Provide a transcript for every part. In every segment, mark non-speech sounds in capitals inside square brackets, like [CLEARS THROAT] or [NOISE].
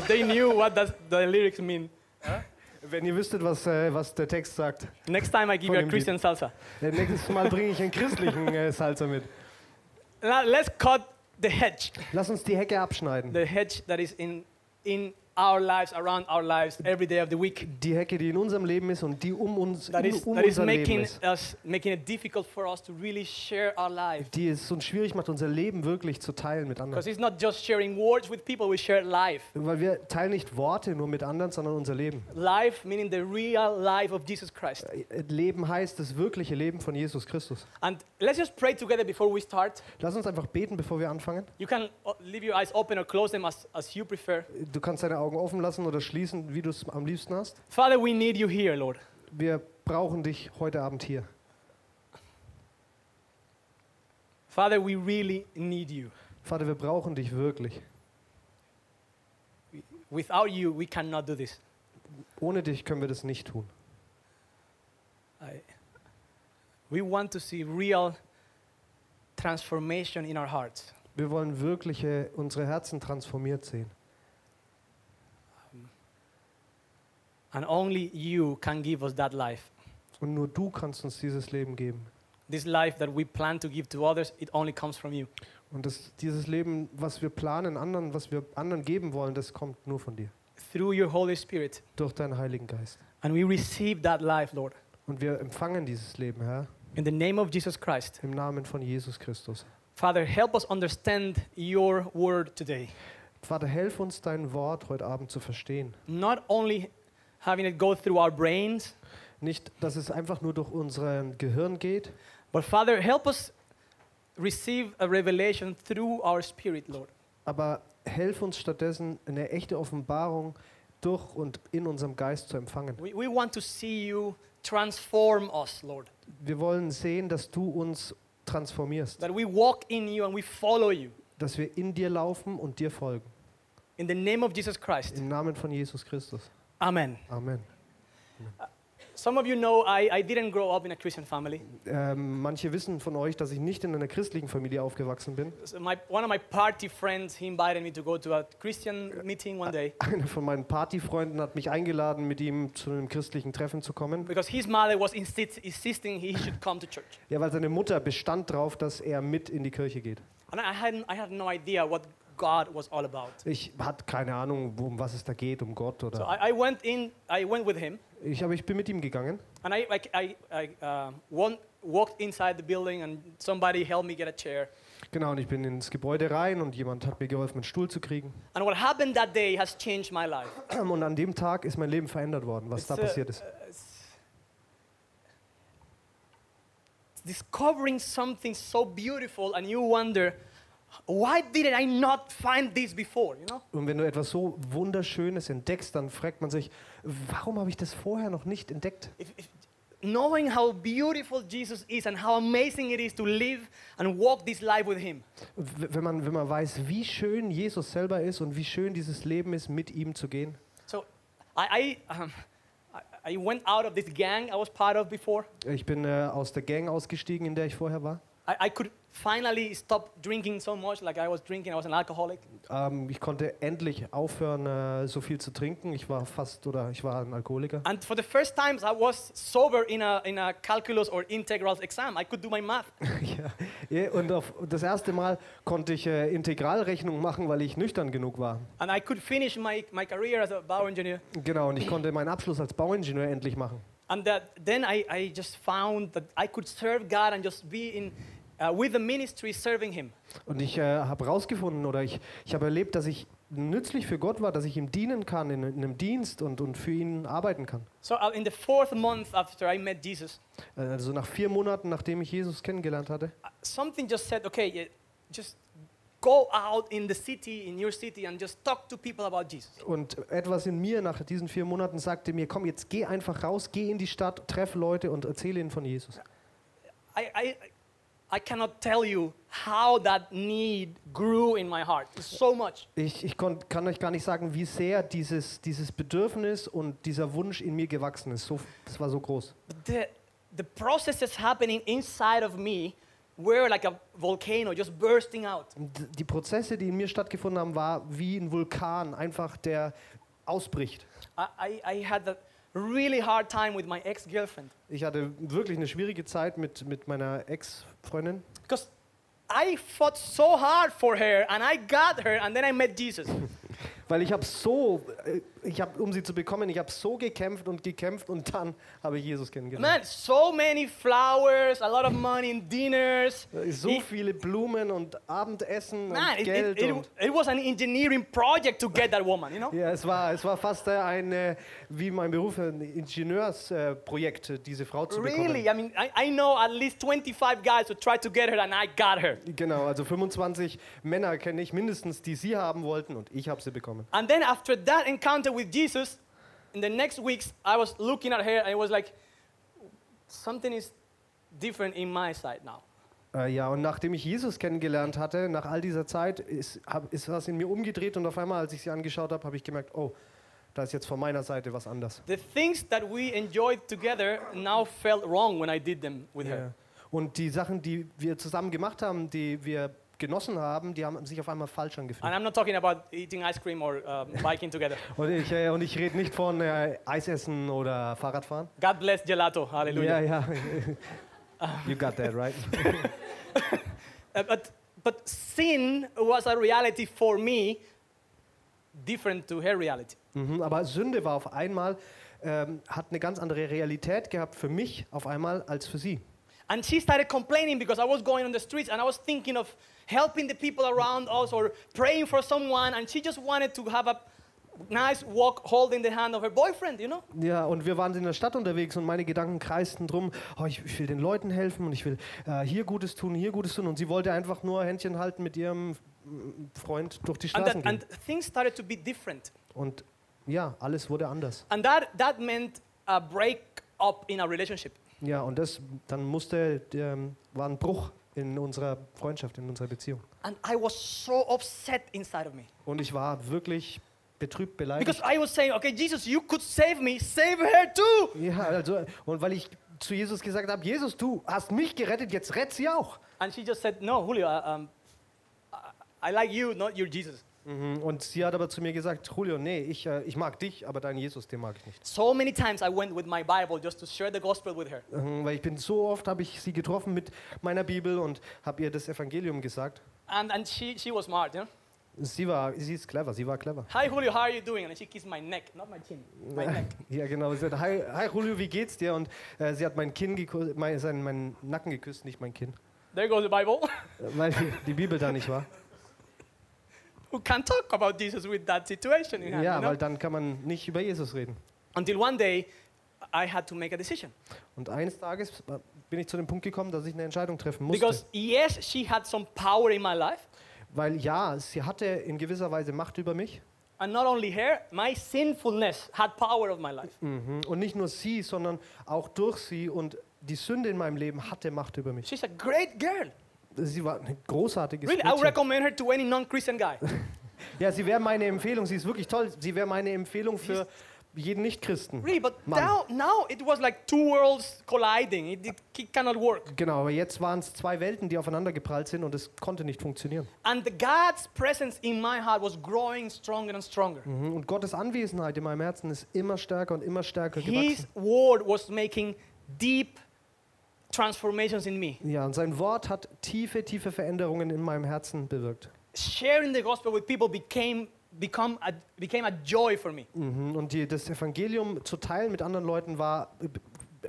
if they knew what does the lyrics mean. Wenn ihr wüsstet, was, äh, was der Text sagt. Next time I give Von you a dem Christian salsa. Äh, nächstes Mal bringe ich einen christlichen äh, Salsa mit. Now let's cut the hedge, Lass uns die Hecke abschneiden. the hedge that is in in our lives, around our lives, every day of the week. Die Hecke, die in unserem Leben ist und die um uns That um, is um that is unser Leben making ist. us making it difficult for us to really share our life. Die es uns schwierig macht, unser Leben wirklich zu teilen mit anderen. Because it's not just sharing words with people, we share life. Weil wir teilen nicht Worte nur mit anderen, sondern unser Leben. Life meaning the real life of Jesus Christ. Äh, Leben heißt das wirkliche Leben von Jesus Christus. And let's just pray together before we start. Lass uns einfach beten, bevor wir anfangen. You can uh, leave your eyes open or close them as, as you prefer. Du kannst deine Augen offen lassen oder schließen, wie du es am liebsten hast. Father, we need you here, Lord. Wir brauchen dich heute Abend hier. Father, we really need you. Vater, wir brauchen dich wirklich. Without you, we cannot do this. Ohne dich können wir das nicht tun. I, we want to see real transformation in our hearts. Wir wollen wirkliche, unsere Herzen transformiert sehen. And only you can give us that life. Und nur du kannst uns dieses Leben geben. This life that we plan to give to others, it only comes from you. Und das, dieses Leben, was wir planen, anderen, was wir anderen geben wollen, das kommt nur von dir. Through your Holy Spirit. Durch deinen Heiligen Geist. And we receive that life, Lord. Und wir empfangen dieses Leben, Herr, In the name of Jesus Christ. im Namen von Jesus Christus. Father, help us understand your word today. Vater, helf uns, dein Wort heute Abend zu verstehen. Not only having it go through our brains, Nicht, dass es einfach nur durch unser Gehirn geht, but Father, help us receive a revelation through our spirit, Lord. aber helf uns stattdessen, eine echte Offenbarung durch und in unserem Geist zu empfangen. We, we want to see you transform us, Lord. Wir wollen sehen, dass du uns transformierst, That we walk in you and we follow you. dass wir in dir laufen und dir folgen. In the name of Jesus Christ. Im Namen von Jesus Christus. Amen. Amen. Some of you know I, I didn't grow up in a Christian family. Ähm, manche wissen von euch, dass ich nicht in einer christlichen Familie aufgewachsen bin. So my, one of my party friends, he invited me to go to a Christian meeting one day [LAUGHS] Einer von meinen Partyfreunden hat mich eingeladen, mit ihm zu einem christlichen Treffen zu kommen. because his mother was insist, insisting he should come to church. Ja, weil seine Mutter bestand darauf, dass er mit in die Kirche geht. And I had, I had no idea what God was all about. Ich hatte keine Ahnung, um was es da geht, um Gott So oder. I, I went in, I went with him, Ich, aber ich bin mit ihm gegangen and I, I, I, I uh, walked inside the building, and somebody helped me get a chair. Genau, und ich bin ins Gebäude rein und jemand hat mir geholfen, einen Stuhl zu kriegen. And what happened that day has changed my life. [CLEARS THROAT] Und an dem Tag ist mein Leben verändert worden, was da It's, uh, passiert ist. it's discovering something so beautiful, and you wonder, why did I not find this before? You know. Und wenn du etwas so Wunderschönes entdeckst, dann fragt man sich, warum habe ich das vorher noch nicht entdeckt? If, if, knowing how beautiful Jesus is and how amazing it is to live and walk this life with Him. Wenn man, wenn man weiß, wie schön Jesus selber ist und wie schön dieses Leben ist, mit ihm zu gehen. So I, I, um, I went out of this gang I was part of before. Ich bin äh, aus der Gang ausgestiegen, in der ich vorher war. I, I could finally stop drinking so much like I was drinking. I was an alcoholic. Ähm, ich konnte endlich aufhören, äh, so viel zu trinken. Ich war fast oder ich war ein Alkoholiker. And for the first times I was sober in a, in a calculus or integrals exam. I could do my math. [LAUGHS] ja. Und auf das erste Mal konnte ich äh, Integralrechnung machen, weil ich nüchtern genug war. And I could finish my, my career as a bow engineer. Genau, und ich konnte meinen Abschluss als Bauingenieur endlich machen. And that, then I, I just found that I could serve God and just be in, uh, with the ministry serving Him. Und ich äh, habe herausgefunden oder ich, ich habe erlebt, dass ich nützlich für Gott war, dass ich ihm dienen kann in, in einem Dienst und, und für ihn arbeiten kann. So uh, in the fourth month after I met Jesus, Äh, Also nach vier Monaten, nachdem ich Jesus kennengelernt hatte, uh, something just said, okay, just go out in the city, in your city, and just talk to people about Jesus. Und etwas in mir nach diesen vier Monaten sagte mir, komm, jetzt geh einfach raus, geh in die Stadt, treff Leute und erzähle ihnen von Jesus. I, I, Ich, ich kon, kann euch gar nicht sagen, wie sehr dieses, dieses Bedürfnis und dieser Wunsch in mir gewachsen ist. So, das war so groß. The, the processes happening inside of me were like a volcano just bursting out. Die Prozesse, die in mir stattgefunden haben, war wie ein Vulkan, einfach der ausbricht. I, I, I had a really hard time with my ex-girlfriend Ich hatte wirklich eine schwierige Zeit mit, mit meiner Ex-Freundin, because I fought so hard for her and I got her and then I met Jesus. [LAUGHS] weil ich habe so, äh, ich habe, um sie zu bekommen, ich habe so gekämpft und gekämpft und dann habe ich Jesus kennengelernt. Man, so many flowers, a lot of money in dinners. So It- viele Blumen und Abendessen Man, und it, Geld. it, it, und, it was an engineering project to get that woman, you know? ja, es war, es war fast äh, ein, äh, wie mein Beruf, ein Ingenieursprojekt, äh, Projekt, äh, diese Frau zu Really? bekommen. I mean, I, I know at least 25 guys who tried to get her and I got her. Genau, also 25 Männer kenne ich mindestens, die sie haben wollten und ich habe sie bekommen. And then after that encounter with Jesus, in the next weeks, I was looking at her and it was like, something is different in my side now. Äh, ja, und nachdem ich Jesus kennengelernt hatte, nach all dieser Zeit, ist, hab, ist was in mir umgedreht und auf einmal, als ich sie angeschaut habe, habe ich gemerkt, oh, da ist jetzt von meiner Seite was anders. The things that we enjoyed together now felt wrong when I did them with her. Ja. Und die Sachen, die wir zusammen gemacht haben, die wir genossen haben, die haben sich auf einmal falsch And angefühlt. I'm not talking about eating ice cream or um, biking together. [LAUGHS] Und ich, äh, und ich rede nicht von äh, Eisessen oder Fahrradfahren. God bless gelato. Hallelujah. Ja, ja. [LAUGHS] you got that, right? [LAUGHS] Uh, but, but sin was a reality for me different to her reality. Mhm, aber Sünde war auf einmal, ähm, hat eine ganz andere Realität gehabt für mich auf einmal als für sie. And she started complaining because I was going on the streets and I was thinking of helping the people around us or praying for someone. And she just wanted to have a nice walk holding the hand of her boyfriend, you know? Ja, und wir waren in der Stadt unterwegs und meine Gedanken kreisten drum, oh, ich, ich will den Leuten helfen und ich will äh, hier Gutes tun, hier Gutes tun. Und sie wollte einfach nur Händchen halten mit ihrem mm, Freund durch die And, Straßen that, gehen. and things started to be different. Und ja, alles wurde anders. And that, that meant a break up in a relationship. Ja, und das, dann musste, ähm, war ein Bruch in unserer Freundschaft, in unserer Beziehung. And I was so upset inside of me. Und ich war wirklich betrübt, beleidigt. Because I was saying, okay, Jesus, you could save me, save her too. Ja, also, und weil ich zu Jesus gesagt habe, Jesus, du hast mich gerettet, jetzt rett sie auch. And she just said, no, Julio, uh, um, I, I like you, not your Jesus. Mhm, Und sie hat aber zu mir gesagt, Julio, nee, ich, äh, ich mag dich, aber deinen Jesus, den mag ich nicht. So many times I went with my Bible just to share the gospel with her. Mhm, Weil ich bin so oft, habe ich sie getroffen mit meiner Bibel und habe ihr das Evangelium gesagt. And, and she, she was smart, you know? Sie war, sie ist clever, sie war clever. Hi, Julio, how are you doing? And she kissed my neck, not my chin, my [LAUGHS] neck. Ja, genau. Sie hat, hi, hi Julio, wie geht's dir? Und äh, sie hat mein Kinn mein, seinen, meinen Nacken geküsst, nicht mein Kinn. There goes the Bible. Äh, Weil die Bibel da nicht war. [LAUGHS] Who can talk about Jesus with that situation in hand, Ja, you know? weil dann kann man nicht über Jesus reden. Until one day, I had to make a decision. Und eines Tages äh, bin ich zu dem Punkt gekommen, dass ich eine Entscheidung treffen musste. Because yes, she had some power in my life. Weil ja, sie hatte in gewisser Weise Macht über mich. And not only her, my sinfulness had power of my life. Mhm. Und nicht nur sie, sondern auch durch sie und die Sünde in meinem Leben hatte Macht über mich. She's a great girl. Sie war ein großartiges Really, I would Mädchen. recommend her to any non-Christian guy. [LAUGHS] Ja, sie wäre meine Empfehlung. Sie ist wirklich toll. Sie wäre meine Empfehlung für jeden Nicht-Christen. Really, but Mann. now, now it was like two worlds colliding. It, it, it cannot work. Genau, aber jetzt waren es zwei Welten, die aufeinander geprallt sind und es konnte nicht funktionieren. And the God's presence in my heart was growing stronger and stronger. Mhm. Und Gottes Anwesenheit in meinem Herzen ist immer stärker und immer stärker His gewachsen. word was making deep transformations in me. Ja, und sein Wort hat tiefe, tiefe Veränderungen in meinem Herzen bewirkt. Sharing the gospel with people became, become a, became a joy for me. Mhm. Und die, das Evangelium zu teilen mit anderen Leuten war,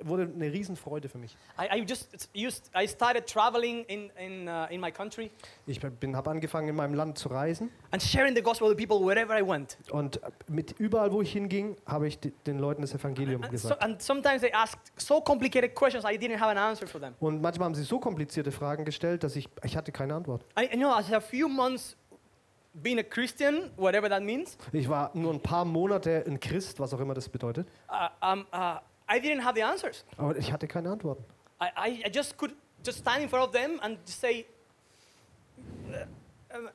wurde eine Riesenfreude für mich. I, I just used, I started traveling in, in, uh, in my country Ich habe angefangen, in meinem Land zu reisen and sharing the gospel with people wherever I went. und mit überall, wo ich hinging, habe ich den Leuten das Evangelium And, so, gesagt. and sometimes they asked so complicated questions I didn't have an answer for them. Und manchmal haben sie so komplizierte Fragen gestellt, dass ich, ich hatte keine Antwort. I, I know after a few months being a Christian, whatever that means, Ich war nur ein paar Monate ein Christ, was auch immer das bedeutet, uh, um, uh, I didn't have the answers. aber ich hatte keine Antworten. I, I, I just could just stand in front of them and just say, uh, um,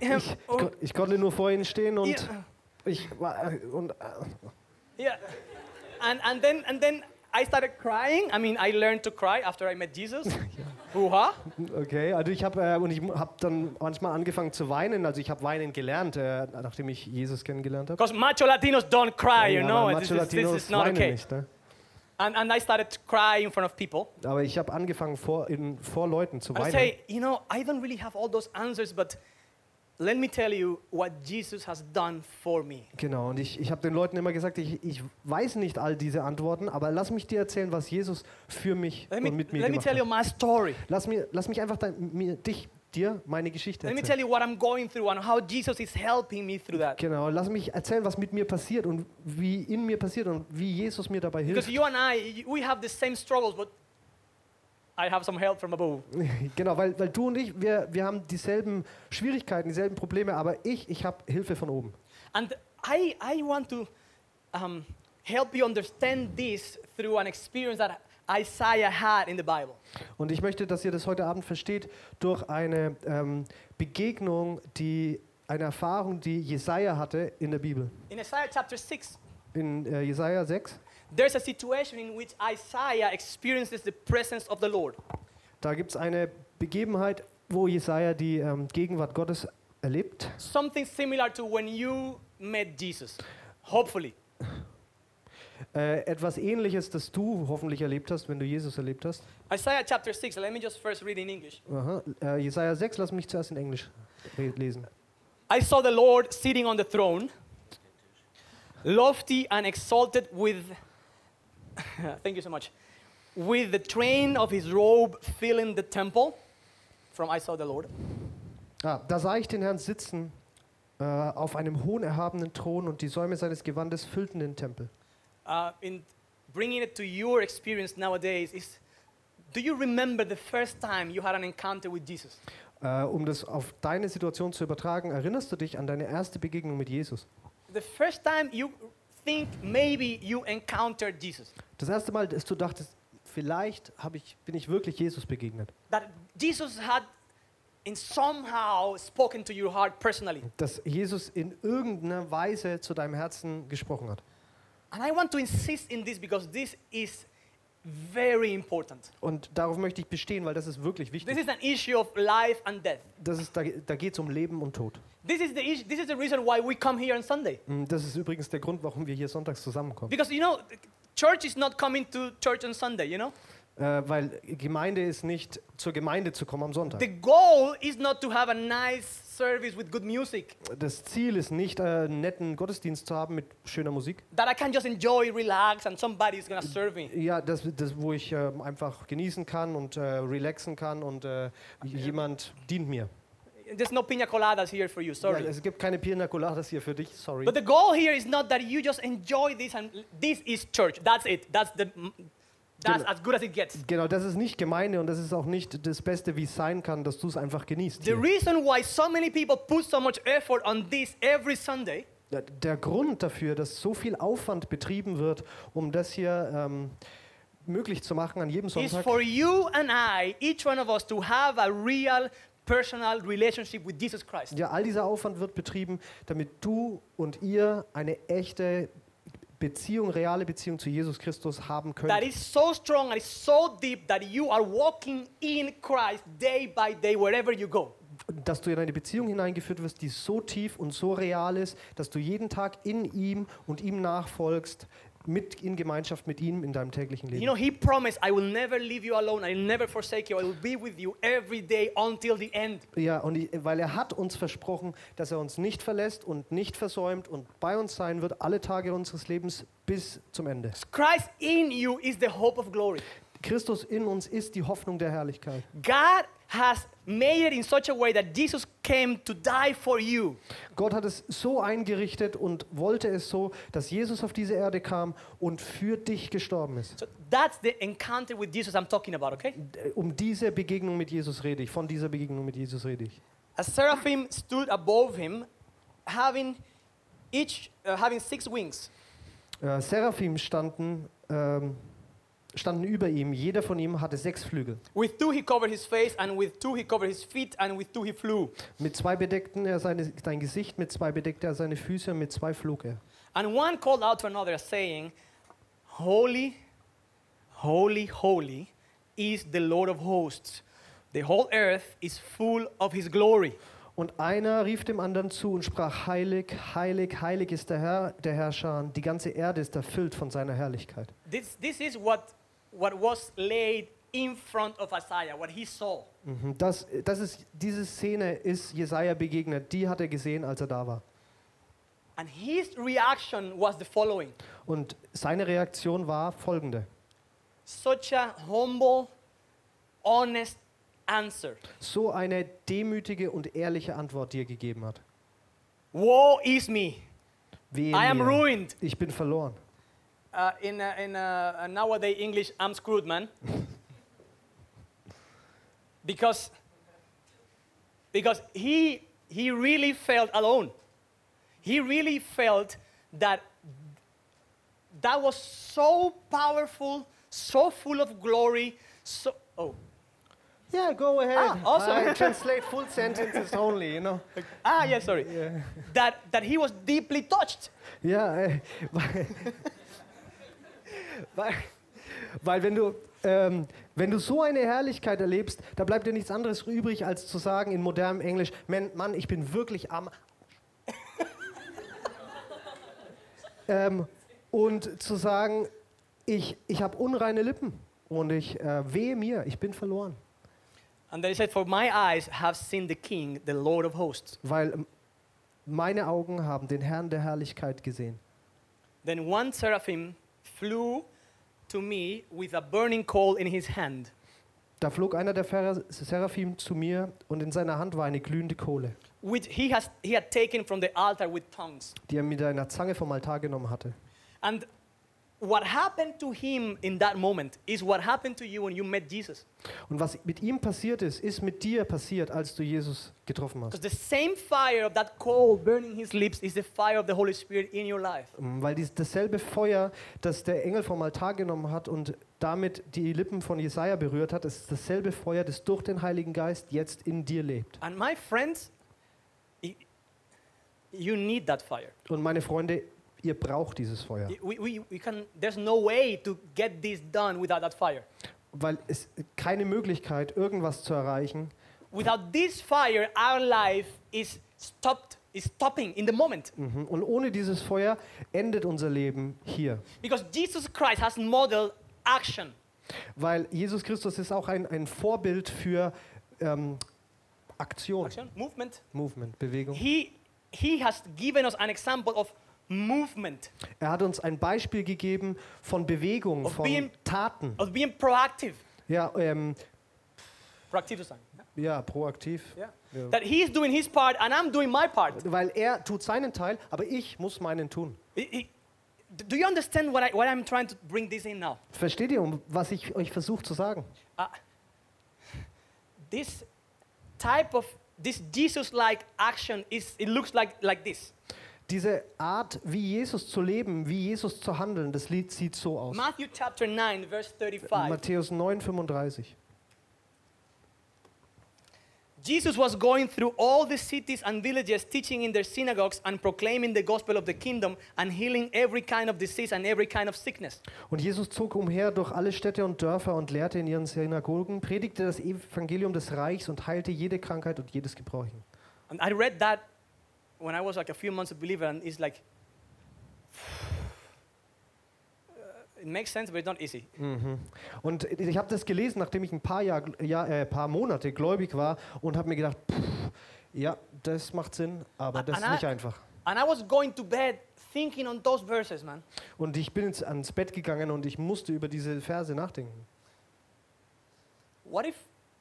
Ich, oh. ko- ich konnte nur vor ihnen stehen und yeah, ich war und äh, yeah. And, and, then, and then I started crying. I mean, I learned to cry after I met Jesus. [LAUGHS] Uha. Okay, also ich habe äh, und ich habe dann manchmal angefangen zu weinen. Also ich habe weinen gelernt, äh, nachdem ich Jesus kennengelernt habe. Because macho Latinos don't cry, you Ja, know. This, Macho is, this Latinos is not okay. nicht. Ne? And, and I started to cry in front of people. Aber ich habe angefangen vor, in, vor Leuten zu I weinen. say, you know, I don't really have all those answers, but let me tell you what Jesus has done for me. Genau, und ich, ich habe den Leuten immer gesagt, ich, ich weiß nicht all diese Antworten, aber lass mich dir erzählen, was Jesus für mich Let me, und mit mir let me gemacht tell you hat. my story. Lass, mir, lass mich einfach dein, mir, dich, dir meine Geschichte Let me erzählen. tell you what I'm going through and how Jesus is helping me through that. Genau, lass mich erzählen, was mit mir passiert und wie in mir passiert und wie Jesus mir dabei Because hilft. you and I, we have the same struggles, but I have some help from above. [LAUGHS] Genau, weil, weil du und ich, wir, wir haben dieselben Schwierigkeiten, dieselben Probleme, aber ich, ich habe Hilfe von oben. And I, I want to um, help you understand this through an experience that Isaiah had in the Bible. Und ich möchte, dass ihr das heute Abend versteht durch eine ähm, Begegnung, die eine Erfahrung, die Jesaja hatte in der Bibel. In Isaiah chapter 6, In äh, Jesaja 6, there's a situation in which Isaiah experiences the presence of the Lord. da gibt es eine Begebenheit, wo Jesaja die ähm, Gegenwart Gottes erlebt. Something similar to when you met Jesus, hopefully. Äh, etwas ähnliches, das du hoffentlich erlebt hast, wenn du Jesus erlebt hast. Isaiah chapter 6, let me just first read in English. Aha. Äh, Jesaja 6, lass mich zuerst in Englisch lesen. I saw the Lord sitting on the throne, lofty and exalted with, [LAUGHS] thank you so much, with the train of his robe filling the temple. From I saw the Lord. Ah, da sah ich den Herrn sitzen äh, auf einem hohen erhabenen Thron und die Säume seines Gewandes füllten den Tempel. Uh, in bringing it to your experience nowadays, is do you remember the first time you had an encounter with Jesus? Äh, um das auf deine Situation zu übertragen, erinnerst du dich an deine erste Begegnung mit Jesus? The first time you think maybe you encountered Jesus. Das erste Mal, dass du dachtest, vielleicht ich, bin ich wirklich Jesus begegnet. That Jesus had in somehow spoken to your heart personally. Dass Jesus in irgendeiner Weise zu deinem Herzen gesprochen hat. And I want to insist in this because this is very important. Und darauf möchte ich bestehen, weil das ist wirklich wichtig. This is an issue of life and death. Das ist, da da geht es um Leben und Tod. This is the issue, this is the reason why we come here on Sunday. Mm, Das ist übrigens der Grund, warum wir hier sonntags zusammenkommen. Because you know, church is not coming to church on Sunday, you know? Äh, weil Gemeinde ist nicht zur Gemeinde zu kommen am Sonntag. The goal is not to have a nice service with good music Das Ziel ist nicht, äh, einen netten Gottesdienst zu haben mit schöner Musik. that I can just enjoy, relax, and somebody is gonna serve me. Ja, das, das wo ich äh, einfach genießen kann und äh, relaxen kann und äh, jemand dient mir. There's no pina coladas here for you, Ja, sorry. es gibt keine Pina Coladas hier für dich, sorry. But the goal here is not that you just enjoy this and this is church. That's it. That's the that's Genau. as good as it gets. Genau, das ist nicht Gemeinde und das ist auch nicht das Beste, wie es sein kann, dass du es einfach genießt. The Hier. reason why so many people put so much effort on this every Sunday Der- Der Grund dafür, dass so viel Aufwand betrieben wird, um das hier ähm, möglich zu machen an jedem is Sonntag, for you and I, each one of us, to have a real personal relationship with Jesus Christ. ja, all dieser Aufwand wird betrieben, damit du und ihr eine echte Beziehung, reale Beziehung zu Jesus Christus haben That könnt. is so strong and is so deep that you are walking in Christ day by day wherever you go. Dass du in eine Beziehung hineingeführt wirst, die so tief und so real ist, dass du jeden Tag in ihm und ihm nachfolgst, mit in Gemeinschaft mit ihm in deinem täglichen You Leben. know, He promised, I will never leave you alone, I will never forsake you, I will be with you every day until the end. Ja, und ich, weil er hat uns versprochen, dass er uns nicht verlässt und nicht versäumt und bei uns sein wird alle Tage unseres Lebens bis zum Ende. Christ in you is the hope of glory. Christus in uns ist die Hoffnung der Herrlichkeit. God has made it in such a way that Jesus came to die for you. Gott hat es so eingerichtet und wollte es so, dass Jesus auf diese Erde kam und für dich gestorben ist. So that's the encounter with Jesus I'm talking about, okay? Um diese Begegnung mit Jesus rede ich, von dieser Begegnung mit Jesus rede ich. A seraphim stood above him, having each uh, having six wings. Äh, Seraphim standen, ähm, standen über ihm, jeder von ihm hatte sechs Flügel. With two he covered his face, and with two he covered his feet, and with two he flew. Mit zwei bedeckten er seine, sein Gesicht, mit zwei bedeckte er seine Füße und mit zwei flog er. And one called out to another, saying, Holy, holy, holy is the Lord of hosts. The whole earth is full of his glory. Und einer rief dem anderen zu und sprach, heilig, heilig, heilig ist der Herr, der Herrscher. Die ganze Erde ist erfüllt von seiner Herrlichkeit. This, this is what, what was laid in front of Isaiah, what he saw. Mhm. Das, das ist, diese Szene ist Jesaja begegnet. Die hat er gesehen, als er da war. And his reaction was the following Und seine Reaktion war folgende. such a humble, honest answer. So eine demütige und ehrliche Antwort, die er gegeben hat. Woe is me. Wehe I am mir. ruined. Ich bin verloren. Uh, in uh, in uh, nowadays English, I'm screwed, man. [LAUGHS] because because he he really felt alone. He really felt that that was so powerful, so full of glory, so oh Yeah, go ahead. Ah, awesome. I [LAUGHS] translate full sentences only, you know. ah yeah sorry Yeah. that that he was deeply touched. Ja, äh, [LAUGHS] weil, weil, wenn du ähm, wenn du so eine Herrlichkeit erlebst, da bleibt dir nichts anderes übrig, als zu sagen in modernem Englisch, "Man, Mann, ich bin wirklich am [LAUGHS] ähm, und zu sagen, ich, ich habe unreine Lippen und ich äh, wehe mir, ich bin verloren, And then he said, For my eyes have seen the King, the Lord of hosts. weil ähm, meine Augen haben den Herrn der Herrlichkeit gesehen. Then one seraphim flew to me with a burning coal in his hand. Da flog einer der Seraphim zu mir und in seiner Hand war eine glühende Kohle, which he, has, he had taken from the altar with tongues. die er mit einer Zange vom Altar genommen hatte. And what happened to him in that moment is what happened to you when you met Jesus. Und was mit ihm passiert ist, ist mit dir passiert, als du Jesus getroffen hast. Because the same fire of that coal burning his lips is the fire of the Holy Spirit in your life. Mm, Weil dies, dasselbe Feuer, das der Engel vom Altar genommen hat und damit die Lippen von Jesaja berührt hat, ist dasselbe Feuer, das durch den Heiligen Geist jetzt in dir lebt. And my friends, you need that fire. Und meine Freunde, ihr braucht dieses Feuer. We, we, we can, there's no way to get this done without that fire. Weil es keine Möglichkeit, irgendwas zu erreichen. Without this fire, our life is stopped, is stopping in the moment. Mhm. Und ohne dieses Feuer endet unser Leben hier. Because Jesus Christ has modeled action. Weil Jesus Christus ist auch ein, ein Vorbild für ähm, Aktion, Action, movement. Movement, Bewegung. He, he has given us an example of movement, Er hat uns ein Beispiel gegeben von Bewegung, Of von being- Taten. of being proactive. Ja, ähm, Proactive to sein. ja, proaktiv. Yeah. Ja. That he's doing his part and I'm doing my part. Weil er tut seinen Teil, aber ich muss meinen tun. Do you understand what, I, what I'm trying to bring this in now? Versteht ihr, um was ich euch versuche zu sagen? Uh, this type of this Jesus-like action is it looks like like this. Diese Art, wie Jesus zu leben, wie Jesus zu handeln, das Lied sieht so aus. Matthew chapter 9 verse 35. Matthäus 9, 35. Jesus was going through all the cities and villages, teaching in their synagogues and proclaiming the gospel of the kingdom and healing every kind of disease and every kind of sickness. Und Jesus zog umher durch alle Städte und Dörfer und lehrte in ihren Synagogen, predigte das Evangelium des Reichs und heilte jede Krankheit und jedes Gebräuchen. And I read that when I was like a few months a believer, and it's like, [SIGHS] it makes sense, but it's not easy. Mhm. Und ich habe das gelesen, nachdem ich ein paar, Jahr, ja, äh, paar Monate gläubig war und habe mir gedacht, pff, ja, das macht Sinn, aber das ist Anna- nicht einfach. And I was going to bed thinking on those verses, man. Und ich bin ins, ans Bett gegangen und ich musste über diese Verse nachdenken. What if,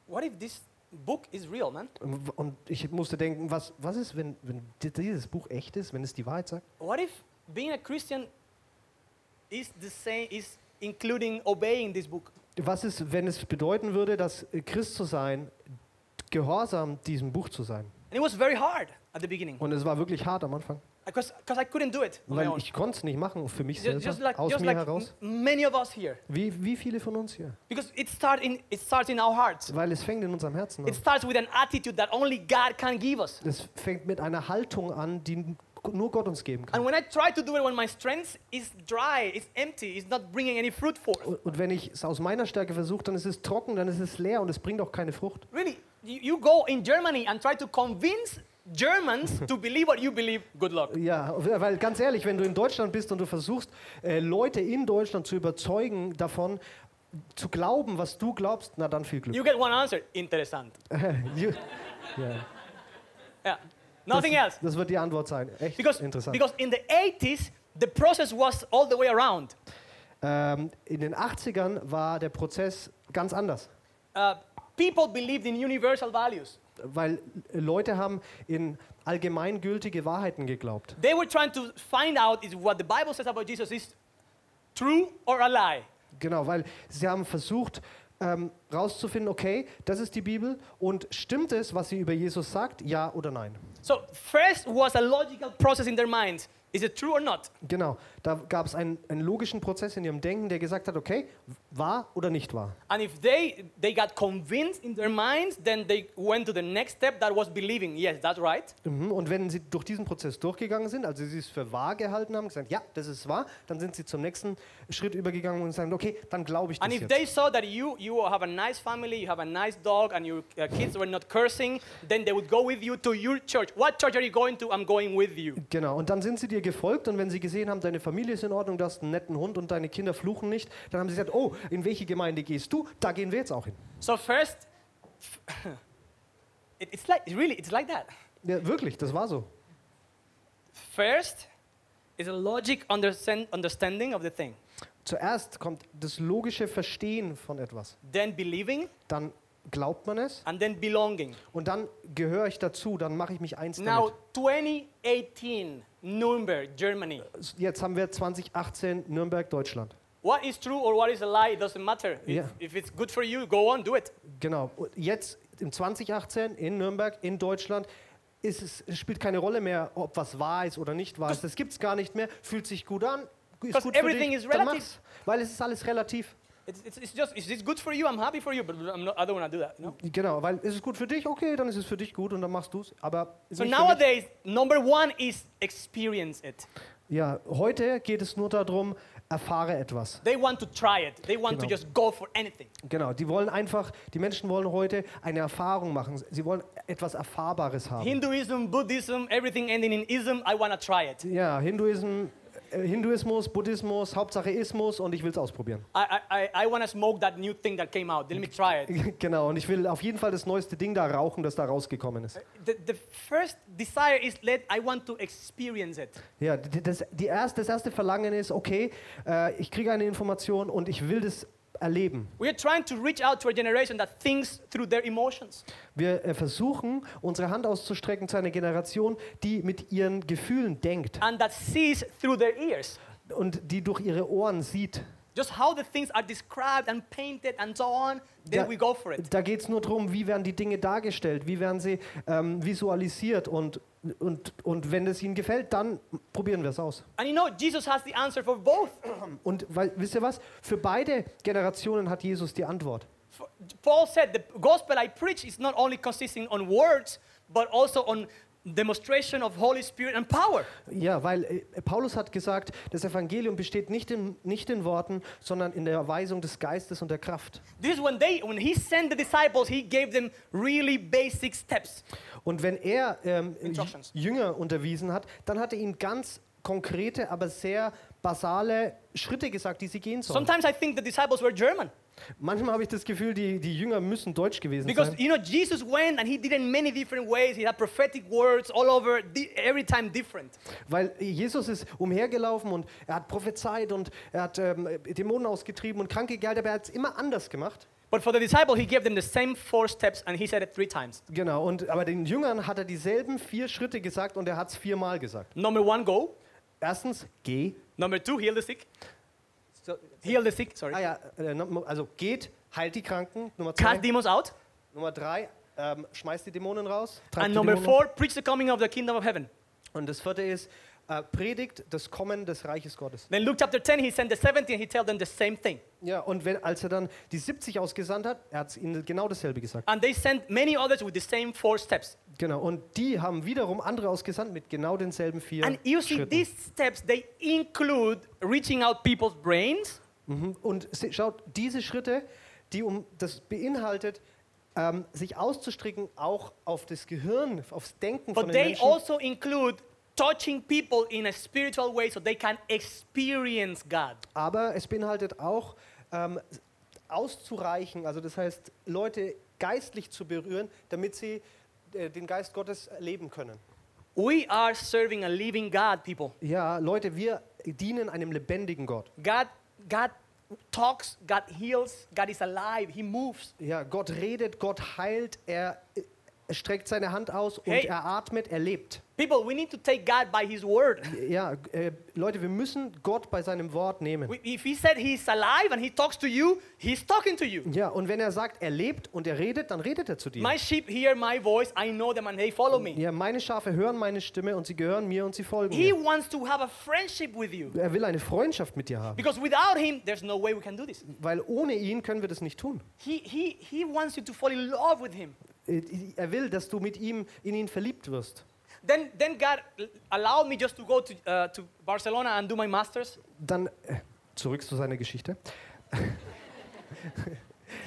what if this book is real, man? Und ich musste denken, was, was ist, wenn, wenn di- dieses Buch echt ist, wenn es die Wahrheit sagt? What if being a Christian is the same, is including obeying this book? Was ist, wenn es bedeuten würde, dass äh, Christ zu sein, gehorsam diesem Buch zu sein? And it was very hard at the beginning Und es war wirklich hart am Anfang, because I couldn't do it weil ich konnte es nicht machen für mich Just like, aus mir like heraus. many of us here. Wie, wie viele von uns hier? Because it, start in, it starts in our hearts. Weil es fängt in unserem Herzen It an. starts with an attitude that only God can give us. Es fängt mit einer Haltung an, die nur Gott uns geben kann. And when I try to do it when my strength is dry, it's empty, it's not bringing any fruit forth. Und, wenn ich es aus meiner Stärke versuche, dann ist es trocken, dann ist es leer und es bringt auch keine Frucht. Really, you go in Germany and try to convince Germans to believe what you believe, good luck. Ja, weil ganz ehrlich, wenn du in Deutschland bist und du versuchst, äh, Leute in Deutschland zu überzeugen davon, zu glauben, was du glaubst, na dann viel Glück. You get one answer, interessant. You- [LAUGHS] ja. Yeah, nothing das, else. das wird die Antwort sein. Echt Because, interessant. because in the 80s, the process was all the way around. ähm, in den 80ern war der Prozess ganz anders, Uh, people believed in universal values. Weil Leute haben in allgemeingültige Wahrheiten geglaubt. They were trying to find out is what the Bible says about Jesus is true or a lie. Genau, weil sie haben versucht ähm, rauszufinden, okay, das ist die Bibel und stimmt es, was sie über Jesus sagt, ja oder nein? So first was a logical process in their minds. Is it true or not? Genau, da gab es einen, einen logischen Prozess in ihrem Denken, der gesagt hat, okay, wahr oder nicht wahr? And if they they got convinced in their minds, then they went to the next step that was believing. Yes, that's right. Mhm. Und wenn sie durch diesen Prozess durchgegangen sind, also sie es für wahr gehalten haben, gesagt, ja, das ist wahr, dann sind sie zum nächsten Schritt übergegangen und sagen, okay, dann glaube ich das And if jetzt. they saw that you you have a nice family, you have a nice dog, and your uh, kids were not cursing, then they would go with you to your church. What church are you going to? I'm going with you. Genau, und dann sind sie dir gefolgt und wenn sie gesehen haben, deine Familie ist in Ordnung, du hast einen netten Hund und deine Kinder fluchen nicht, dann haben sie gesagt, oh, in welche Gemeinde gehst du? Da gehen wir jetzt auch hin. So first, [LAUGHS] it, it's like really it's like that. Ja, wirklich, das war so. First is a logic understand, understanding of the thing. Zuerst kommt das logische Verstehen von etwas. Then believing, Dann glaubt man es and then belonging. und dann gehöre ich dazu, dann mache ich mich eins Now, damit. 2018, Nuremberg, Germany. Jetzt haben wir 2018 Nürnberg, Deutschland. What is true or what is a lie, it doesn't matter. If, Yeah. if it's good for you, go on, do it. Genau. Und jetzt im 2018 in Nürnberg, in Deutschland, ist es, es spielt keine Rolle mehr, ob was wahr ist oder nicht wahr ist. Das gibt es gar nicht mehr. Fühlt sich gut an. Ist gut für everything dich, is relative. Weil es ist alles relativ. It's, it's, it's just, is this good for you? I'm happy for you, but I'm not, I don't want to do that. No? Genau, weil ist es gut für dich, okay, dann ist es für dich gut und dann machst du es. Aber So nowadays, number one is experience it. ja, heute geht es nur darum, erfahre etwas. They want to try it. They want to Genau. just go for anything. Genau, die wollen einfach, die Menschen wollen heute eine Erfahrung machen. Sie wollen etwas Erfahrbares haben. Hinduism, Buddhism, everything ending in ism, I want to try it. Ja, Hinduism, Hinduismus, Buddhismus, Hauptsache Ismus und ich will es ausprobieren. I, I, I- I want to smoke that new thing that came out. Let me [LAUGHS] try it. genau, und ich will auf jeden Fall das neueste Ding da rauchen, das da rausgekommen ist. The, the first desire is let I want to experience it. Ja, d- das, die erst, das erste Verlangen ist, okay, äh, ich kriege eine Information und ich will das erleben. We are trying to reach out to a generation that thinks through their emotions. Wir äh, versuchen, unsere Hand auszustrecken zu einer Generation, die mit ihren Gefühlen denkt and that sees through their ears. und die durch ihre Ohren sieht. Just how the things are described and painted and so on, then Da- we go for it. Da geht es nur darum, wie werden die Dinge dargestellt, wie werden sie ähm, visualisiert und, und, und wenn es ihnen gefällt, dann probieren wir es aus. And you know, Jesus has the answer for both. Und weil, wisst ihr was? Für beide Generationen hat Jesus die Antwort. Paul said the gospel I preach is not only consisting on words, but also on demonstration of Holy Spirit and power. Ja, weil äh, Paulus hat gesagt, das Evangelium besteht nicht in, nicht in Worten, sondern in der Erweisung des Geistes und der Kraft. This is when they, when he sent the disciples, he gave them really basic steps. Und wenn er ähm. Jünger unterwiesen hat, dann hat er ihnen ganz konkrete, aber sehr basale Schritte gesagt, die sie gehen sollen. Sometimes I think the disciples were German Manchmal habe ich das Gefühl, die, die Jünger müssen deutsch gewesen because sein. you know Jesus went and he did it in many different ways. He had prophetic words all over, every time different. Weil Jesus ist umhergelaufen und er hat prophezeit und er hat ähm, Dämonen ausgetrieben und Kranke geheilt, aber er hat es immer anders gemacht. But for the disciple, he gave them the same four steps and he said it three times. Genau, und, aber den Jüngern hat er dieselben vier Schritte gesagt und er hat es viermal gesagt. Number one, go. Erstens, geh. Number two, heal the sick. Heal the sick, sorry. Ah ja, äh, no- also geht, heilt die Kranken. Nummer zwei. Cast demons out. Nummer drei, ähm, schmeißt die Dämonen raus. And number Dämonen. four, preach the coming of the kingdom of heaven. Und das vierte ist, äh, predigt das Kommen des Reiches Gottes. Then Luke chapter 10, he sent the 70 and he told them the same thing. Ja, und wenn, als er dann die 70 ausgesandt hat, er hat ihnen genau dasselbe gesagt. And they sent many others with the same four steps. Genau, und die haben wiederum andere ausgesandt mit genau denselben vier And you see, Schritten. these steps, they include reaching out people's brains, Mhm. Und schaut, diese Schritte, die um das beinhaltet, ähm, sich auszustricken auch auf das Gehirn, aufs Denken von but den they Menschen. also include touching people in a spiritual way so they can experience God. Aber es beinhaltet auch ähm, auszureichen, also das heißt, Leute geistlich zu berühren, damit sie äh, den Geist Gottes erleben können. We are serving a living God, people. Ja, Leute, wir dienen einem lebendigen Gott. God, God talks, God heals, God is alive, He moves. Ja, Gott redet, Gott heilt, er, er streckt seine Hand aus und Hey. er atmet, er lebt. People, we need to take God by His word. Ja, äh, Leute, wir müssen Gott bei seinem Wort nehmen. We- If He said He's alive and He talks to you, He's talking to you. Ja, und wenn er sagt, er lebt und er redet, dann redet er zu dir. My sheep hear my voice, I know them and they follow me. Ja, meine Schafe hören meine Stimme und sie gehören mir und sie folgen He mir. wants to have a friendship with you. Er will eine Freundschaft mit dir haben, Because without Him, there's no way we can do this. weil ohne ihn können wir das nicht tun. He, he, he wants you to fall in love with Him. Er will, dass du mit ihm in ihn verliebt wirst. Then, then God allowed me just to go to, uh, to Barcelona and do my master's. Dann äh, zurück zu seiner Geschichte.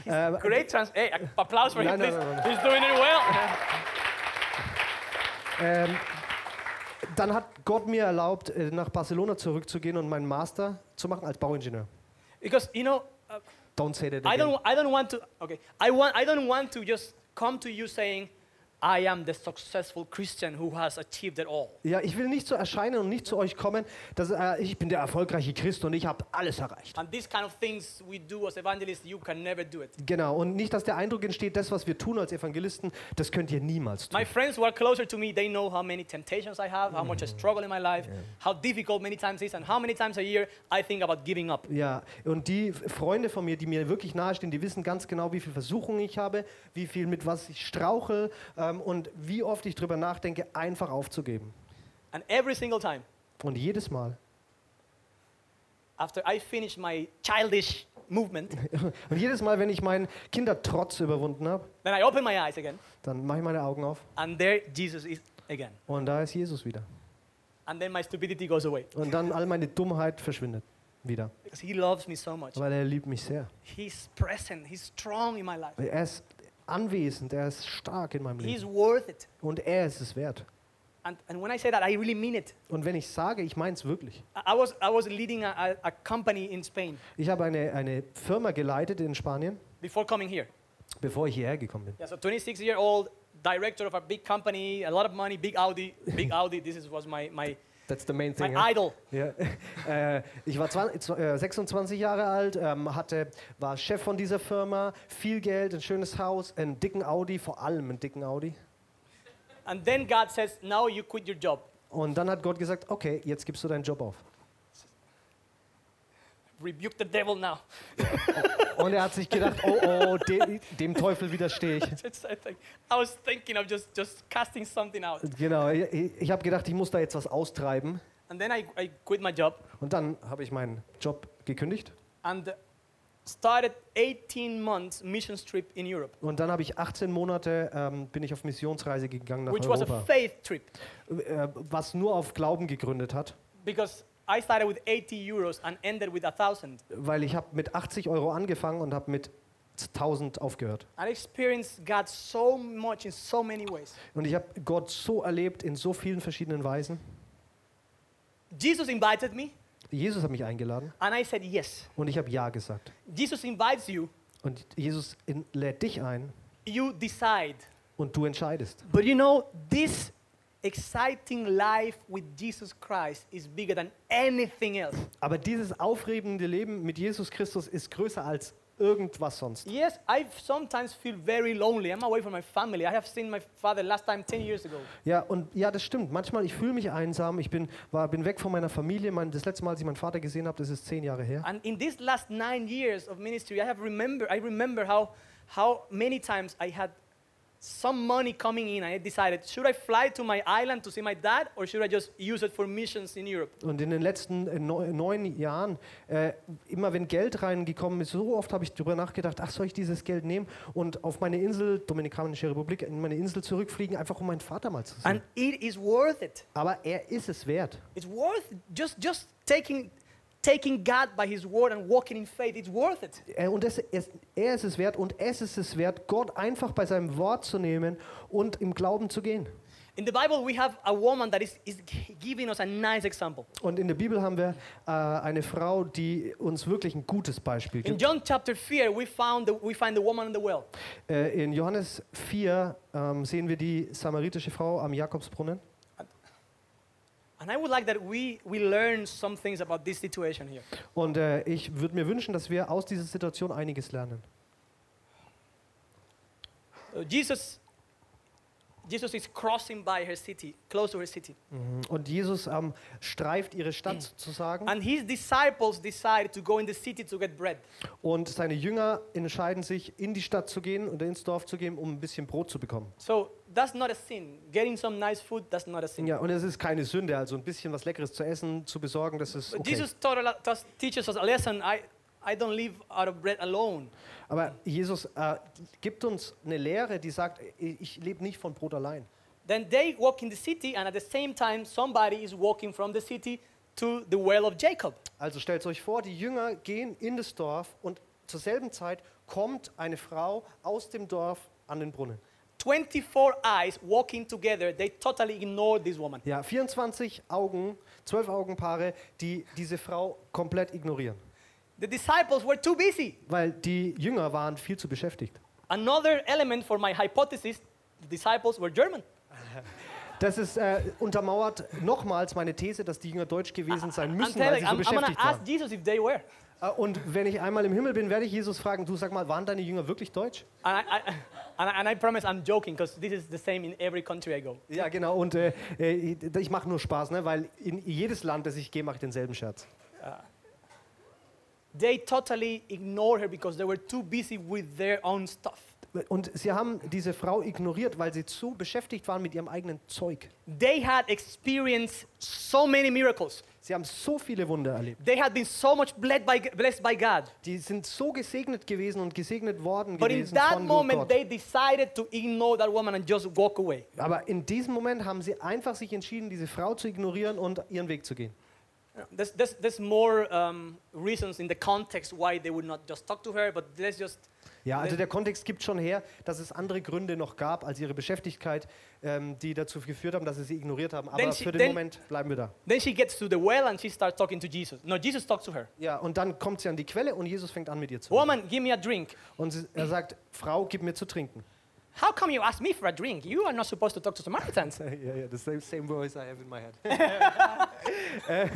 Great trans. Hey, applause for him, please. no, no. He's doing it well. Ähm, dann hat Gott mir erlaubt, äh, nach Barcelona zurückzugehen und meinen Master zu machen als Bauingenieur. Because you know, uh, Don't say that I again. don't, I don't want to. Okay, I want, I don't want to just come to you saying, I am the successful Christian who has achieved it all. Ja, ich will nicht so erscheinen und nicht zu euch kommen, dass äh, ich bin der erfolgreiche Christ und ich habe alles erreicht. And these kind of things we do as evangelists, you can never do it. Genau, und nicht, dass der Eindruck entsteht, das, was wir tun als Evangelisten, das könnt ihr niemals tun. My friends who are closer to me, they know how many temptations I have, how much I struggle in my life, how difficult many times it is, and how many times a year I think about giving up. Ja, und die Freunde von mir, die mir wirklich nahestehen, die wissen ganz genau, wie viel Versuchungen ich habe, wie viel mit was ich strauchel ähm, und wie oft ich darüber nachdenke, einfach aufzugeben. And every single time, Und jedes Mal. after I finish my childish movement, [LAUGHS] Und jedes Mal, wenn ich meinen Kindertrotz überwunden habe, then I open my eyes again, dann mache ich meine Augen auf and there Jesus is again. und da ist Jesus wieder. And then my stupidity goes away Und dann all meine Dummheit verschwindet wieder, because He loves me so much. weil er liebt mich sehr. He's present, He's strong in my life, Er ist anwesend, er ist stark in meinem He's Leben worth it. und er ist es wert. And, and when I say that, I really mean it. Und wenn ich sage, ich meine es wirklich. I was, I was leading a, a, a company in Spain Ich habe eine, eine Firma geleitet in Spanien, before coming here. bevor ich hierher gekommen bin. Yeah, so 26 year old director of a big company, a lot of money, big Audi, big [LAUGHS] Audi. This is, was my, my, That's the main thing. ja? idol. Ja. [LAUGHS] äh, ich war 20, äh, 26 Jahre alt, ähm, hatte, war Chef von dieser Firma, viel Geld, ein schönes Haus, einen dicken Audi, vor allem einen dicken Audi. And then God says, now you quit your job. Und dann hat Gott gesagt, okay, jetzt gibst du deinen Job auf. Rebuke the devil now. [LAUGHS] Und er hat sich gedacht, oh oh, de, dem Teufel widerstehe ich. [LAUGHS] I was thinking of just, just casting something out. Genau, ich, ich habe gedacht, ich muss da jetzt was austreiben. And then I, I quit my job Und dann habe ich meinen Job gekündigt. and started 18 months missions trip in Europe, Und dann habe ich 18 Monate, ähm, bin ich auf Missionsreise gegangen nach which was a Europa, faith trip äh, was nur auf Glauben gegründet hat. because I started with 80 euros and ended with a thousand. Weil ich habe mit 80 Euro angefangen und habe mit 1000 aufgehört. I experienced God so much in so many ways. Und ich habe Gott so erlebt in so vielen verschiedenen Weisen. Jesus invited me, Jesus hat mich eingeladen and I said yes. und ich habe Ja gesagt. Jesus invites you, Und Jesus in, lädt dich ein you decide. und du entscheidest. But you know, this exciting life with Jesus Christ is bigger than anything else. Aber dieses aufregende Leben mit Jesus Christus ist größer als irgendwas sonst. Yes, I sometimes feel very lonely. I'm away from my family. I have seen my father last time 10 years ago. Ja, und ja, das stimmt. Manchmal, ich fühle mich einsam. Ich bin, war, bin weg von meiner Familie. Mein, das letzte Mal, als ich meinen Vater gesehen habe, das ist zehn Jahre her. And in these last nine years of ministry, I have remember, I remember how, how many times I had some money coming in. I decided, should I fly to my island to see my dad or should I just use it for missions in Europe? Und in den letzten äh, neu- neun Jahren, äh, immer wenn Geld reingekommen ist, so oft habe ich darüber nachgedacht, ach, soll ich dieses Geld nehmen und auf meine Insel, Dominikanische Republik, in meine Insel zurückfliegen, einfach um meinen Vater mal zu sehen. And it is worth it. Aber er ist es wert. It's worth it. Just, just taking, taking God by His word and walking in faith. It's worth it. Er, und es, es, er ist es wert und es ist es wert, Gott einfach bei seinem Wort zu nehmen und im Glauben zu gehen. In the Bible, we have a woman that is, is giving us a nice example. Und in der Bibel haben wir äh, eine Frau, die uns wirklich ein gutes Beispiel In gibt. John chapter 4, we, found the, we find the woman in the well. Äh, in Johannes 4 ähm, sehen wir die samaritische Frau am Jakobsbrunnen. Und äh, ich würde mir wünschen, dass wir aus dieser Situation einiges lernen. Uh, Jesus, Jesus is crossing by her city, close to her city. Und Jesus ähm, streift ihre Stadt sozusagen. And his disciples decide to go in the city to get bread. Und seine Jünger entscheiden sich, in die Stadt zu gehen oder ins Dorf zu gehen, um ein bisschen Brot zu bekommen. So that's not a sin. Getting some nice food, that's not a sin. Ja, und es ist keine Sünde, also ein bisschen was Leckeres zu essen, zu besorgen, das ist okay. Jesus taught tus- teaches us a lesson. I, I don't live out of bread alone. Aber Jesus äh, gibt uns eine Lehre, die sagt, ich ich lebe nicht von Brot allein. Then they walk in the city, and at the same time, somebody is walking from the city to the well of Jacob. Also stellt euch vor, die Jünger gehen in das Dorf und zur selben Zeit kommt eine Frau aus dem Dorf an den Brunnen. 24 eyes walking together, they totally ignored this woman. Ja, 24 Augen, 12 Augenpaare, die diese Frau komplett ignorieren. The disciples were too busy. Weil die Jünger waren viel zu beschäftigt. Another element for my hypothesis the disciples were German. Das ist äh, untermauert nochmals meine These, dass die Jünger deutsch gewesen sein müssen, weil sie so beschäftigt waren. Äh, Und wenn ich einmal im Himmel bin, werde ich Jesus fragen, du sag mal, waren deine Jünger wirklich deutsch? And I, I, and I, promise I'm joking because this is the same in every country I go. Ja, genau. Und äh, äh, ich mache nur Spaß, ne? weil in jedes Land, das ich gehe, mache ich denselben Scherz. They totally ignored her because they were too busy with their own stuff. Und sie haben diese Frau ignoriert, weil sie zu beschäftigt waren mit ihrem eigenen Zeug. They had experienced so many miracles. Sie haben so viele Wunder erlebt. They had been so much blessed by, blessed by God. Die sind so gesegnet gewesen und gesegnet worden But in gewesen that von moment, Gott. they decided to ignore that woman and just walk away. Aber in diesem Moment haben sie einfach sich entschieden, diese Frau zu ignorieren und ihren Weg zu gehen. There's, there's, there's more um, reasons in the context why they would not just talk to her, but let's just. Ja, also der Kontext gibt schon her, dass es andere Gründe noch gab als ihre Beschäftigkeit, ähm, die dazu geführt haben, dass sie sie ignoriert haben. Aber she- für den then- Moment bleiben wir da. Then she gets to the well and she starts talking to Jesus. No, Jesus talks to her. Ja, und dann kommt sie an die Quelle und Jesus fängt an mit ihr zu reden. Woman, give me a drink. Und sie, er sagt, Frau, gib mir zu trinken. How come you ask me for a drink? You are not supposed to talk to Samaritans. [LAUGHS] Ja, ja, the same, same voice I have in my head. [LAUGHS] [LAUGHS] äh,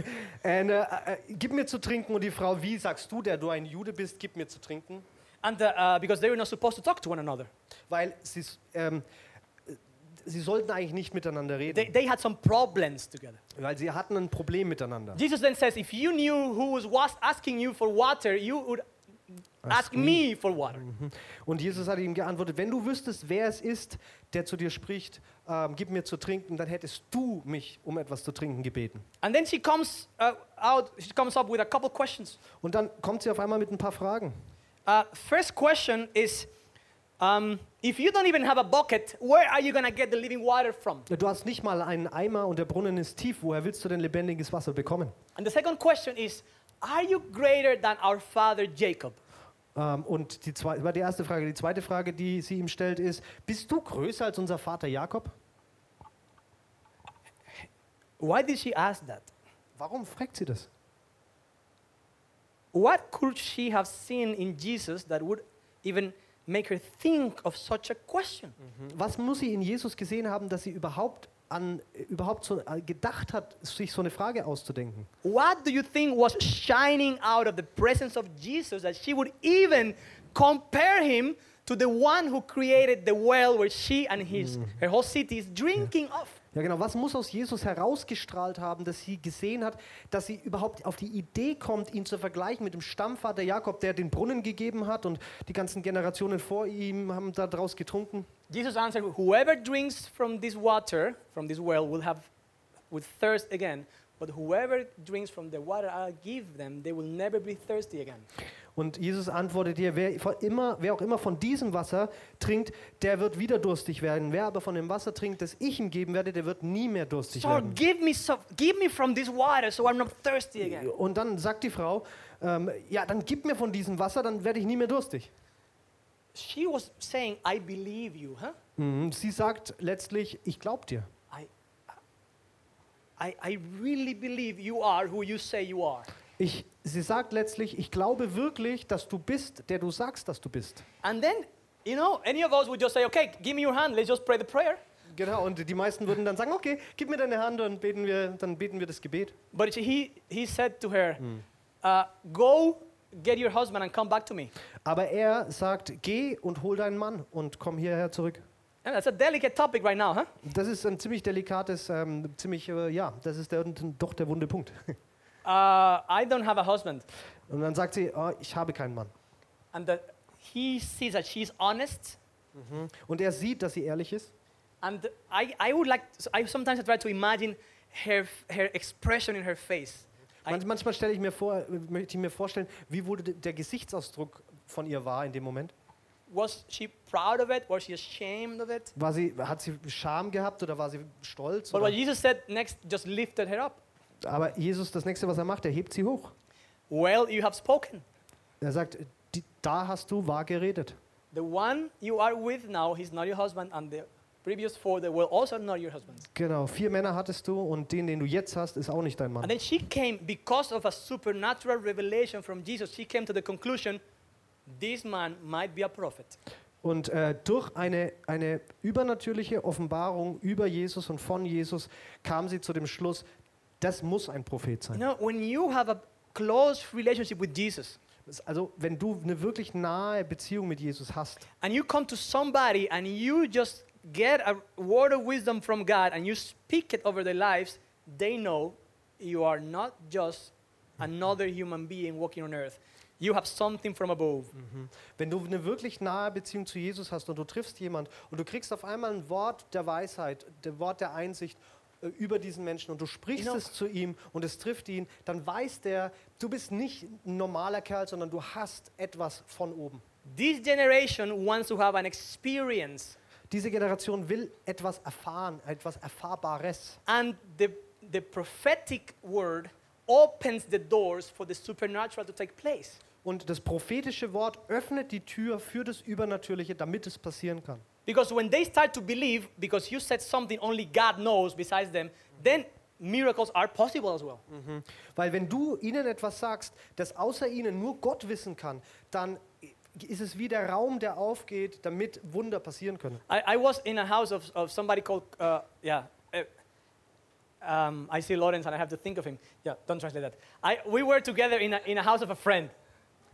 and, äh, äh, gib mir zu trinken und die Frau, wie sagst du, der du ein Jude bist, gib mir zu trinken? And uh, uh, because they were not supposed to talk to one another. Weil sie, ähm, äh, sie sollten eigentlich nicht miteinander reden, They, they had some problems together. weil sie hatten ein Problem miteinander. Jesus then says, if you knew who was, was asking you for water, you would ask, me for water. Und Jesus hat ihm geantwortet, wenn du wüsstest, wer es ist, der zu dir spricht, ähm, gib mir zu trinken, dann hättest du mich um etwas zu trinken gebeten. And then she comes uh, out, she comes up with a couple questions. Und dann kommt sie auf einmal mit ein paar Fragen. Uh, first question is, um, if you don't even have a bucket, where are you going to get the living water from? Du hast nicht mal einen Eimer und der Brunnen ist tief. Woher willst du denn lebendiges Wasser bekommen? And the second question is, are you greater than our father Jacob? Ähm, und die zweite, war die erste Frage. Die zweite Frage, die sie ihm stellt, ist: Bist du größer als unser Vater Jakob? Why did she ask that? Warum fragt sie das? What could she have seen in Jesus that would even make her think of such a question? Mhm. Was muss sie in Jesus gesehen haben, dass sie überhaupt an überhaupt so äh, gedacht hat, sich so eine Frage auszudenken? What do you think was shining out of the presence of Jesus that she would even compare him to the one who created the well where she and his mm. her whole city is drinking of? Ja, genau. Was muss aus Jesus herausgestrahlt haben, dass sie gesehen hat, dass sie überhaupt auf die Idee kommt, ihn zu vergleichen mit dem Stammvater Jakob, der den Brunnen gegeben hat und die ganzen Generationen vor ihm haben daraus getrunken? Jesus answered, Whoever drinks from this water, from this well, will have will thirst again. But whoever drinks from the water I'll give them, they will never be thirsty again. Und Jesus antwortet dir, wer, immer, wer auch immer von diesem Wasser trinkt, der wird wieder durstig werden. Wer aber von dem Wasser trinkt, das ich ihm geben werde, der wird nie mehr durstig So werden. give me some, give me from this water so I'm not thirsty again. Und dann sagt die Frau, ähm, ja, dann gib mir von diesem Wasser, dann werde ich nie mehr durstig. She was saying, I believe you, huh? Mhm. Sie sagt letztlich, ich glaube dir. I, I, I really believe you are who you say you are. Ich, sie sagt letztlich, ich glaube wirklich, dass du bist, der du sagst, dass du bist. And then, you know, any of us would just say, okay, give me your hand, let's just pray the prayer. Genau, und die meisten würden dann sagen, okay, gib mir deine Hand und beten wir, dann beten wir das Gebet. But he, he said to her, uh, go get your husband and come back to me. Aber er sagt, geh und hol deinen Mann und komm hierher zurück. And that's a delicate topic right now, huh? Das ist ein ziemlich delikates, ähm, ziemlich, äh, ja, das ist der, doch der wunde Punkt. [LAUGHS] Uh, I don't have a husband. Und dann sagt sie, oh, ich habe keinen Mann. And that he sees that she's honest. Und er sieht, dass sie ehrlich ist. And I, I would like, I sometimes I try to imagine her, her expression in her face. I, Man, manchmal stelle ich mir vor, möchte ich mir vorstellen, wie wurde der Gesichtsausdruck von ihr war in dem Moment. was she proud of it? Was she ashamed of it? War sie, hat sie Scham gehabt oder war sie stolz? But what? Jesus said next just lifted her up. Aber Jesus, das nächste, was er macht, er hebt sie hoch. Well, you have spoken. Er sagt, die, da hast du wahr geredet. The one you are with now, he's not your husband, and the previous four, they were also not your husbands. Genau, vier Männer hattest du und den, den du jetzt hast, ist auch nicht dein And Mann. then she came, because of a supernatural revelation from Jesus, she came to the conclusion this man might be a prophet. Und äh, durch eine, eine übernatürliche Offenbarung über Jesus und von Jesus kam sie zu dem Schluss, das muss ein Prophet You sein. know, when you have a close relationship with Jesus, Also wenn du eine wirklich nahe Beziehung mit Jesus hast and you come to somebody and you just get a word of wisdom from God and you speak it over their lives, they know you are not just another human being walking on earth. You have something from above. Wenn du eine wirklich nahe Beziehung zu Jesus hast und du triffst jemand und du kriegst auf einmal ein Wort der Weisheit, ein Wort der Einsicht über diesen Menschen und du sprichst Genau. es zu ihm und es trifft ihn, dann weiß der, du bist nicht ein normaler Kerl, sondern du hast etwas von oben. This generation wants to have an experience, Diese Generation will etwas erfahren, etwas Erfahrbares. and the, the prophetic word opens the doors for the supernatural to take place. Und das prophetische Wort öffnet die Tür für das Übernatürliche, damit es passieren kann. Because when they start to believe, because you said something only God knows besides them, then miracles are possible as well. Weil wenn du ihnen etwas sagst, das außer ihnen nur Gott wissen kann, dann ist es wie der Raum, der aufgeht, damit Wunder passieren können. I, I was in a house of, of somebody called, uh, yeah, uh, um, I see Lawrence and I have to think of him. Yeah, don't translate that. I, we were together in a, in a house of a friend.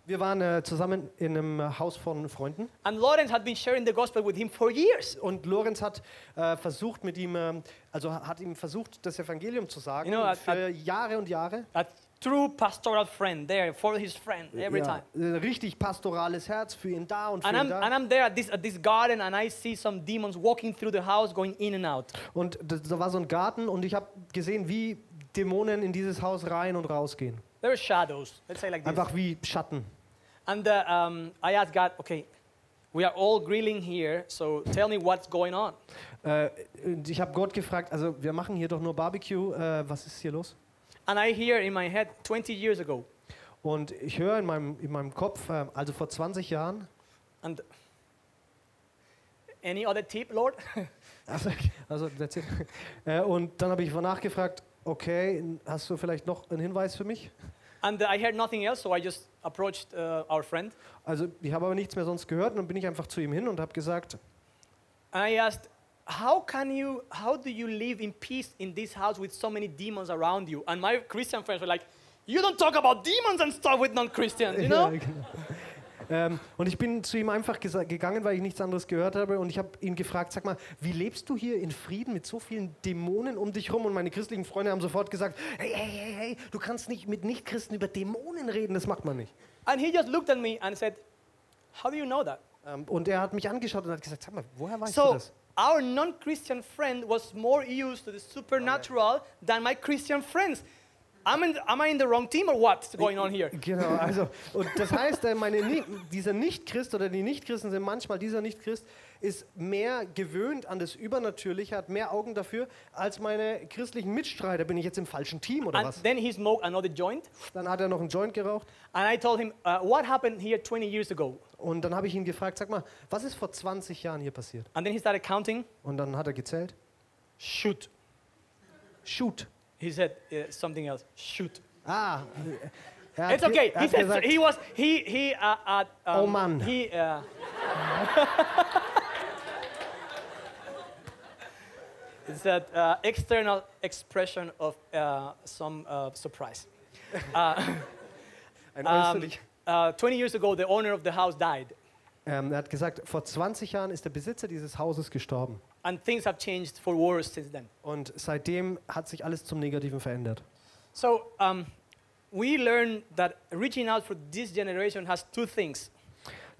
Wir waren äh, zusammen in einem äh, Haus von Freunden And Lawrence had been sharing the gospel with him for years. und Lorenz hat äh, versucht mit ihm, ähm, also hat ihm versucht, das Evangelium zu sagen You know, at- für Jahre und Jahre. A true pastoral friend there for his friend every Ja, time. äh, richtig pastorales Herz für ihn da und für And ihn I'm, da. and I'm there at this, at this garden and I see some demons walking through the house, going in and out. Und das, da war so ein Garten und ich habe gesehen, wie Dämonen in dieses Haus rein und rausgehen. There were shadows, let's say like this. Einfach wie Schatten. And uh, um, I asked God, okay, we are all grilling here, so tell me what's going on. Äh, und ich habe Gott gefragt, also wir machen hier doch nur Barbecue, äh, was ist hier los? And I hear in my head 20 years ago, Und ich höre in meinem, in meinem Kopf, äh, also vor 20 Jahren, and any other tip, Lord? [LAUGHS] also, also that's it. Äh, und dann habe ich nachgefragt, okay, hast du vielleicht noch einen Hinweis für mich? and I heard nothing else, so I just approached uh, our friend Also ich habe aber nichts mehr sonst gehört und dann bin ich einfach zu ihm hin und habe gesagt, and I asked, how can you, how do you live in peace in this house with so many demons around you? And my Christian friends were like, you don't talk about demons and stuff with non-Christians, you [LAUGHS] know? Ähm, und ich bin zu ihm einfach gegangen, weil ich nichts anderes gehört habe. Und ich habe ihn gefragt, sag mal, wie lebst du hier in Frieden mit so vielen Dämonen um dich rum? Und meine christlichen Freunde haben sofort gesagt, hey, hey, hey, hey, du kannst nicht mit Nichtchristen über Dämonen reden, das macht man nicht. And he just looked at me and said, How do you know that? Ähm, und er hat mich angeschaut und hat gesagt, sag mal, woher weißt du So, das? our non Christian friend was more used to the supernatural than my Christian friends. I'm in, am I in the wrong team or what's going on here? Genau, also, und das heißt, äh, meine, dieser Nicht-Christ oder die Nicht-Christen sind manchmal, dieser Nicht-Christ ist mehr gewöhnt an das Übernatürliche, hat mehr Augen dafür, als meine christlichen Mitstreiter. Bin ich jetzt im falschen Team oder And was? then he smoked another joint. Dann hat er noch einen Joint geraucht And I told him, uh, What happened here 20 years ago? und dann habe ich ihn gefragt, sag mal, was ist vor 20 Jahren hier passiert? And then he started counting. Und dann hat er gezählt. Shoot. Shoot. He said uh, something else. Shoot. Ah. [LAUGHS] It's okay. He said he was he he uh, uh, um, Oh, Mann. He uh, [LAUGHS] it's that uh, external expression of uh, some uh, surprise. [LAUGHS] ein Um, uh, 20 years ago, the owner of the house died, Ähm, er hat gesagt, vor 20 Jahren ist der Besitzer dieses Hauses gestorben. And things have changed for worse since then. Und seitdem hat sich alles zum Negativen verändert. So um, we learn that reaching out for this generation has two things.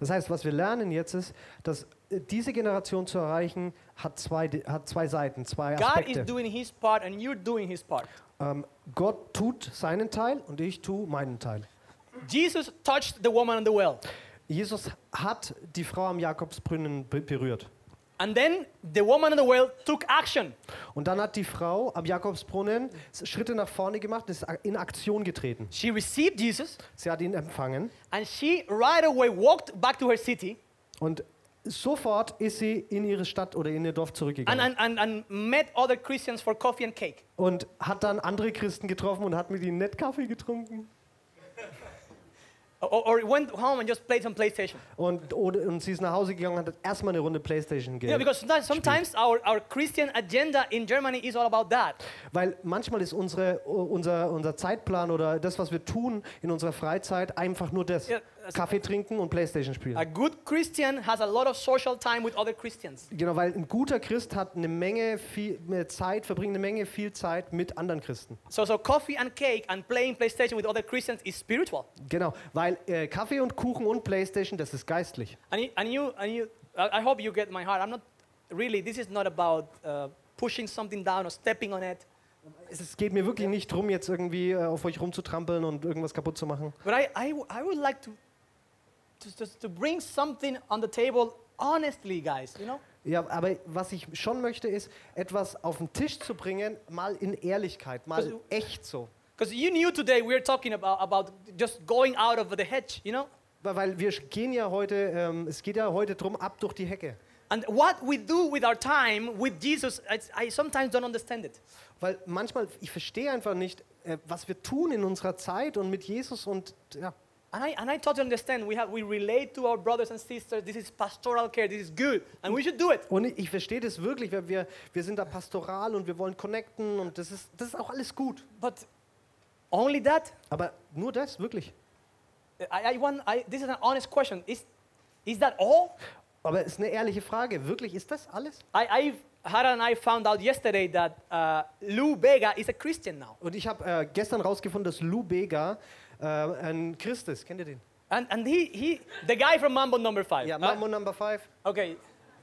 Das heißt, was wir lernen jetzt ist, dass äh, diese Generation zu erreichen, hat zwei, hat zwei Seiten, zwei God is Aspekte. doing His part, and you're doing His part. Ähm, Gott tut seinen Teil und ich tue meinen Teil. Jesus touched the woman on the well. Jesus hat die Frau am Jakobsbrunnen be- berührt. And then the woman at the well took action. Und dann hat die Frau am Jakobsbrunnen Schritte nach vorne gemacht ist in Aktion getreten. She received Jesus Sie hat ihn empfangen and she right away walked back to her city und sofort ist sie in ihre Stadt oder in ihr Dorf and, zurückgegangen and, and, and met other Christians for coffee and cake. und hat dann andere Christen getroffen und hat mit ihnen nett Kaffee getrunken. Or, or went home and just played some PlayStation. Und, oder, und sie ist nach Hause gegangen und hat erstmal eine Runde Playstation know, gegeben. because sometimes, sometimes our, our Christian agenda in Germany is all about that. Weil manchmal ist unsere, unser, unser Zeitplan oder das, was wir tun in unserer Freizeit, einfach nur das. Also- Kaffee trinken und Playstation spielen. A good Christian has a lot of social time with other Christians. Genau, weil ein guter Christ hat eine Menge viel, Zeit, verbringt eine Menge viel Zeit mit anderen Christen. So, so coffee and cake and playing PlayStation with other Christians is spiritual. Genau, weil äh, Kaffee und Kuchen und Playstation, das ist geistlich. And you, and you, and you I hope you get my heart. I'm not really, this is not about uh, pushing something down or stepping on it. Es geht mir wirklich nicht darum, jetzt irgendwie äh, auf euch rumzutrampeln und irgendwas kaputt zu machen. But I, I, I would like to, to, to, bring something on the table honestly, guys, you know? Ja, aber was ich schon möchte, ist, etwas auf den Tisch zu bringen, mal in Ehrlichkeit, mal echt so. Because you knew today we were talking about, about just going out of the hedge, you know? Weil- wir gehen ja heute, ähm, es geht ja heute drum ab durch die Hecke. And what we do with our time with Jesus, it's, I sometimes don't understand it. Weil manchmal, ich verstehe einfach nicht, äh, was wir tun in unserer Zeit und mit Jesus und ja. And I, and I totally understand. We, have, we relate to our brothers and sisters. This is pastoral care. This is good. And we should do it. Und ich, verstehe das wirklich, weil wir, wir sind da pastoral und wir wollen connecten und das ist, das ist auch alles gut. But only that? Aber nur das, wirklich. I, I want, I, this is an honest question. Is, is that all? Aber es ist eine ehrliche Frage. Wirklich, ist das alles? I, I've, Hara and I found out yesterday that uh, Lou Bega is a Christian now. Und ich habe äh, gestern rausgefunden, dass Lou Bega äh, ein Christ ist. Kennt ihr den? And, and he, he, the guy from Mambo number five. Ja, Uh, Mambo Number 5. okay,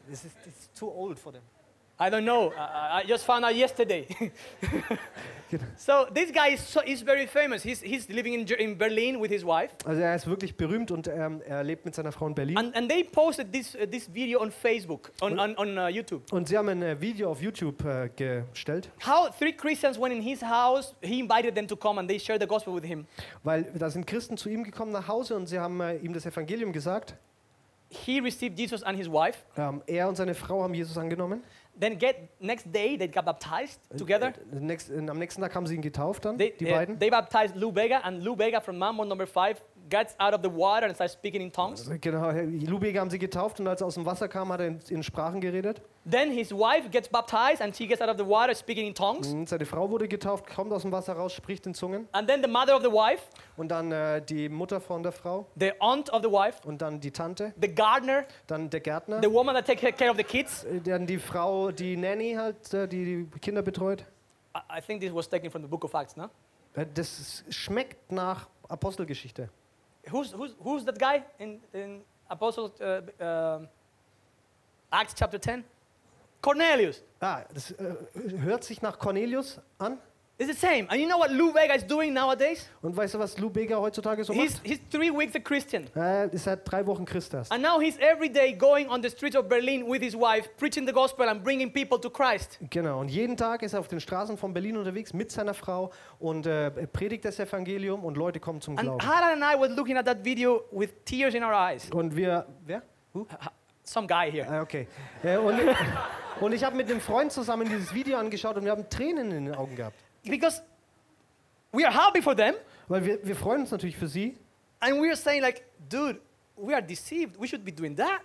This is ist too old for them. I don't know. Uh, I just found out yesterday. [LAUGHS] so this guy is, so, is very famous. He's, he's living in, in Berlin with his wife. Also er ist wirklich berühmt und ähm, er lebt mit seiner Frau in Berlin. And, and they posted this, uh, this video on Facebook, on, on, on uh, YouTube. Und sie haben ein äh, Video auf YouTube äh, gestellt, How three Christians went in his house, he invited them to come and they shared the gospel with him. weil da sind Christen zu ihm gekommen nach Hause und sie haben äh, ihm das Evangelium gesagt. He received Jesus and his wife. Ähm, er und seine Frau haben Jesus angenommen. Then get next day they got baptized together. Äh, nächst, äh, am nächsten Tag haben sie ihn getauft dann, They, die uh, beiden. they baptized Lou Bega and Lou Bega from Mambo number five gets out of the water and starts speaking in tongues. Genau, Lubega haben sie getauft und als er aus dem Wasser kam, hat er in, in Sprachen geredet. Then his wife gets baptized and she gets out of the water speaking in tongues. Und seine Frau wurde getauft, kommt aus dem Wasser raus, spricht in Zungen. And then the mother of the wife, Und dann äh, die Mutter von der Frau the aunt of the wife, und dann die Tante, the gardener, dann der Gärtner, the woman that takes care of the kids. äh, dann die Frau, die Nanny halt, äh, die die Kinder betreut. I- I think this was taken from the book of Acts, no? Äh, Das schmeckt nach Apostelgeschichte. Who's, who's, who's that guy in, in Apostles, uh, um Acts chapter 10? Cornelius. Ah, das äh, hört sich nach Cornelius an. It's the same. And you know what Lou Vega is doing nowadays? Und weißt du, was Lou Bega heutzutage so He's, macht? he's three weeks a Christian. Äh, ist seit drei Wochen Christ erst. And now he's every day going on the streets of Berlin with his wife, preaching the gospel and bringing people to Christ. Genau, und jeden Tag ist er auf den Straßen von Berlin unterwegs mit seiner Frau und äh, er predigt das Evangelium und Leute kommen zum And Glauben. Hara and I were looking at that video with tears in our eyes. Und wir, wer? Who? Some guy here. Ah, okay. Äh, und, [LAUGHS] und ich habe mit einem Freund zusammen dieses Video angeschaut und wir haben Tränen in den Augen gehabt. Because we are happy for them, Weil wir, wir freuen uns natürlich für sie, and we are saying, like, dude, we are deceived. We should be doing that.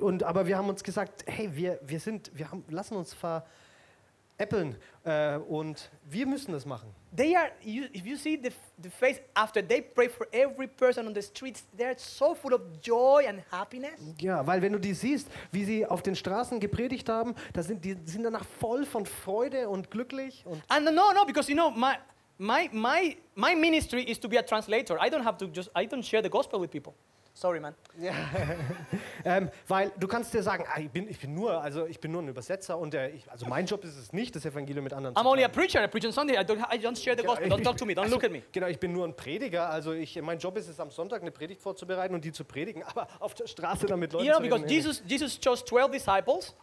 und, aber wir haben uns gesagt, hey, wir, wir, sind, wir haben, lassen uns veräppeln äh, und wir müssen das machen. They are, you, if you see the, the face after they pray for every person on the streets, they're so full of joy and happiness. Ja, weil wenn du die siehst, wie sie auf den Straßen gepredigt haben, da sind die sind danach voll von Freude und glücklich und And no, no, because you know, my, my, my, my ministry is to be a translator. I don't have to just, I don't share the gospel with people. Sorry, man. [LAUGHS] ähm, weil du kannst dir sagen, ah, ich, bin, ich bin nur, also ich bin nur ein Übersetzer und äh, ich, also mein Job ist es nicht, das Evangelium mit anderen I'm zu only a teilen. preacher. I preach on Sunday. I don't, I don't share the gospel. ich- Don't talk to me. Don't Ach look at me. [LAUGHS] Genau, ich bin nur ein Prediger, also ich, mein Job ist es am Sonntag eine Predigt vorzubereiten und die zu predigen, [LAUGHS] aber auf der Straße damit Leute You know, zu because reden, Jesus, Jesus chose 12 disciples.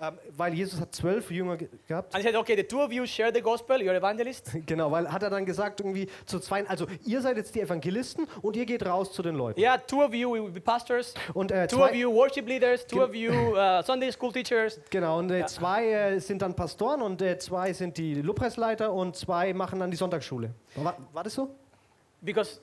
Ähm, weil Jesus hat zwölf Jünger ge gehabt. And he said, okay, the two of you share the gospel. You're evangelists. [LAUGHS] Genau, weil hat er dann gesagt irgendwie zu zwei, also ihr seid jetzt die Evangelisten und ihr geht raus zu den Leuten. Yeah, two of you will be pastors. Und äh, Two of you worship leaders. Two of you uh, [LAUGHS] Sunday school teachers. genau, und äh, zwei äh, sind dann Pastoren und äh, zwei sind die Lobpreisleiter und zwei machen dann die Sonntagsschule. War, war das so? Because,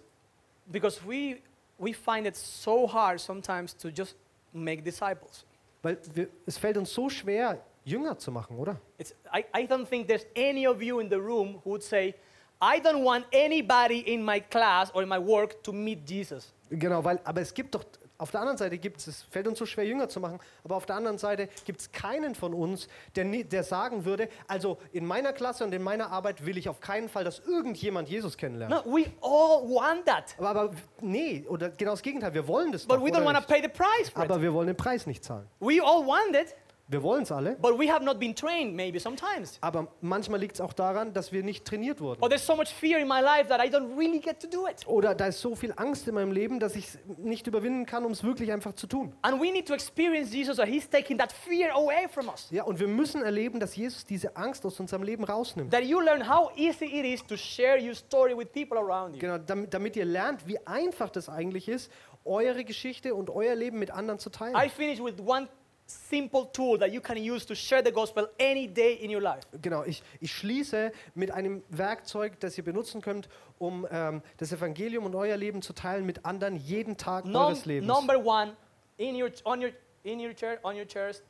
because we, we find it so hard sometimes to just make disciples. Weil wir, es fällt uns so schwer, Jünger zu machen, oder? It's, I, I don't think there's any of you in the room who would say, I don't want anybody in my class or in my work to meet Jesus. Genau, weil, aber es gibt doch, auf der anderen Seite gibt es, es fällt uns so schwer, Jünger zu machen, aber auf der anderen Seite gibt es keinen von uns, der, der sagen würde, also in meiner Klasse und in meiner Arbeit will ich auf keinen Fall, dass irgendjemand Jesus kennenlernt. No, we all want that. Aber, aber nee, oder genau das Gegenteil, wir wollen das But doch, we don't want to nicht? pay the price for Aber it. wir wollen den Preis nicht zahlen. We all want it, Wir wollen es alle, but we have not been trained maybe sometimes. aber manchmal liegt es auch daran, dass wir nicht trainiert wurden. Or there's so much fear in my life that I don't really get to do it. Oder da ist so viel Angst in meinem Leben, dass ich es nicht überwinden kann, um es wirklich einfach zu tun. And we need to experience Jesus that He's taking that fear away from us. Ja, und wir müssen erleben, dass Jesus diese Angst aus unserem Leben rausnimmt. That you learn how easy it is to share your story with people around you. Genau, damit, damit ihr lernt, wie einfach das eigentlich ist, eure Geschichte und euer Leben mit anderen zu teilen. I finish with one simple tool that you can use to share the gospel any day in your life. Genau, ich, ich schließe mit einem Werkzeug, das ihr benutzen könnt, um ähm, das Evangelium und euer Leben zu teilen mit anderen jeden Tag Num- eures Lebens. number one, in your, on, your, in your chair, on your chairs,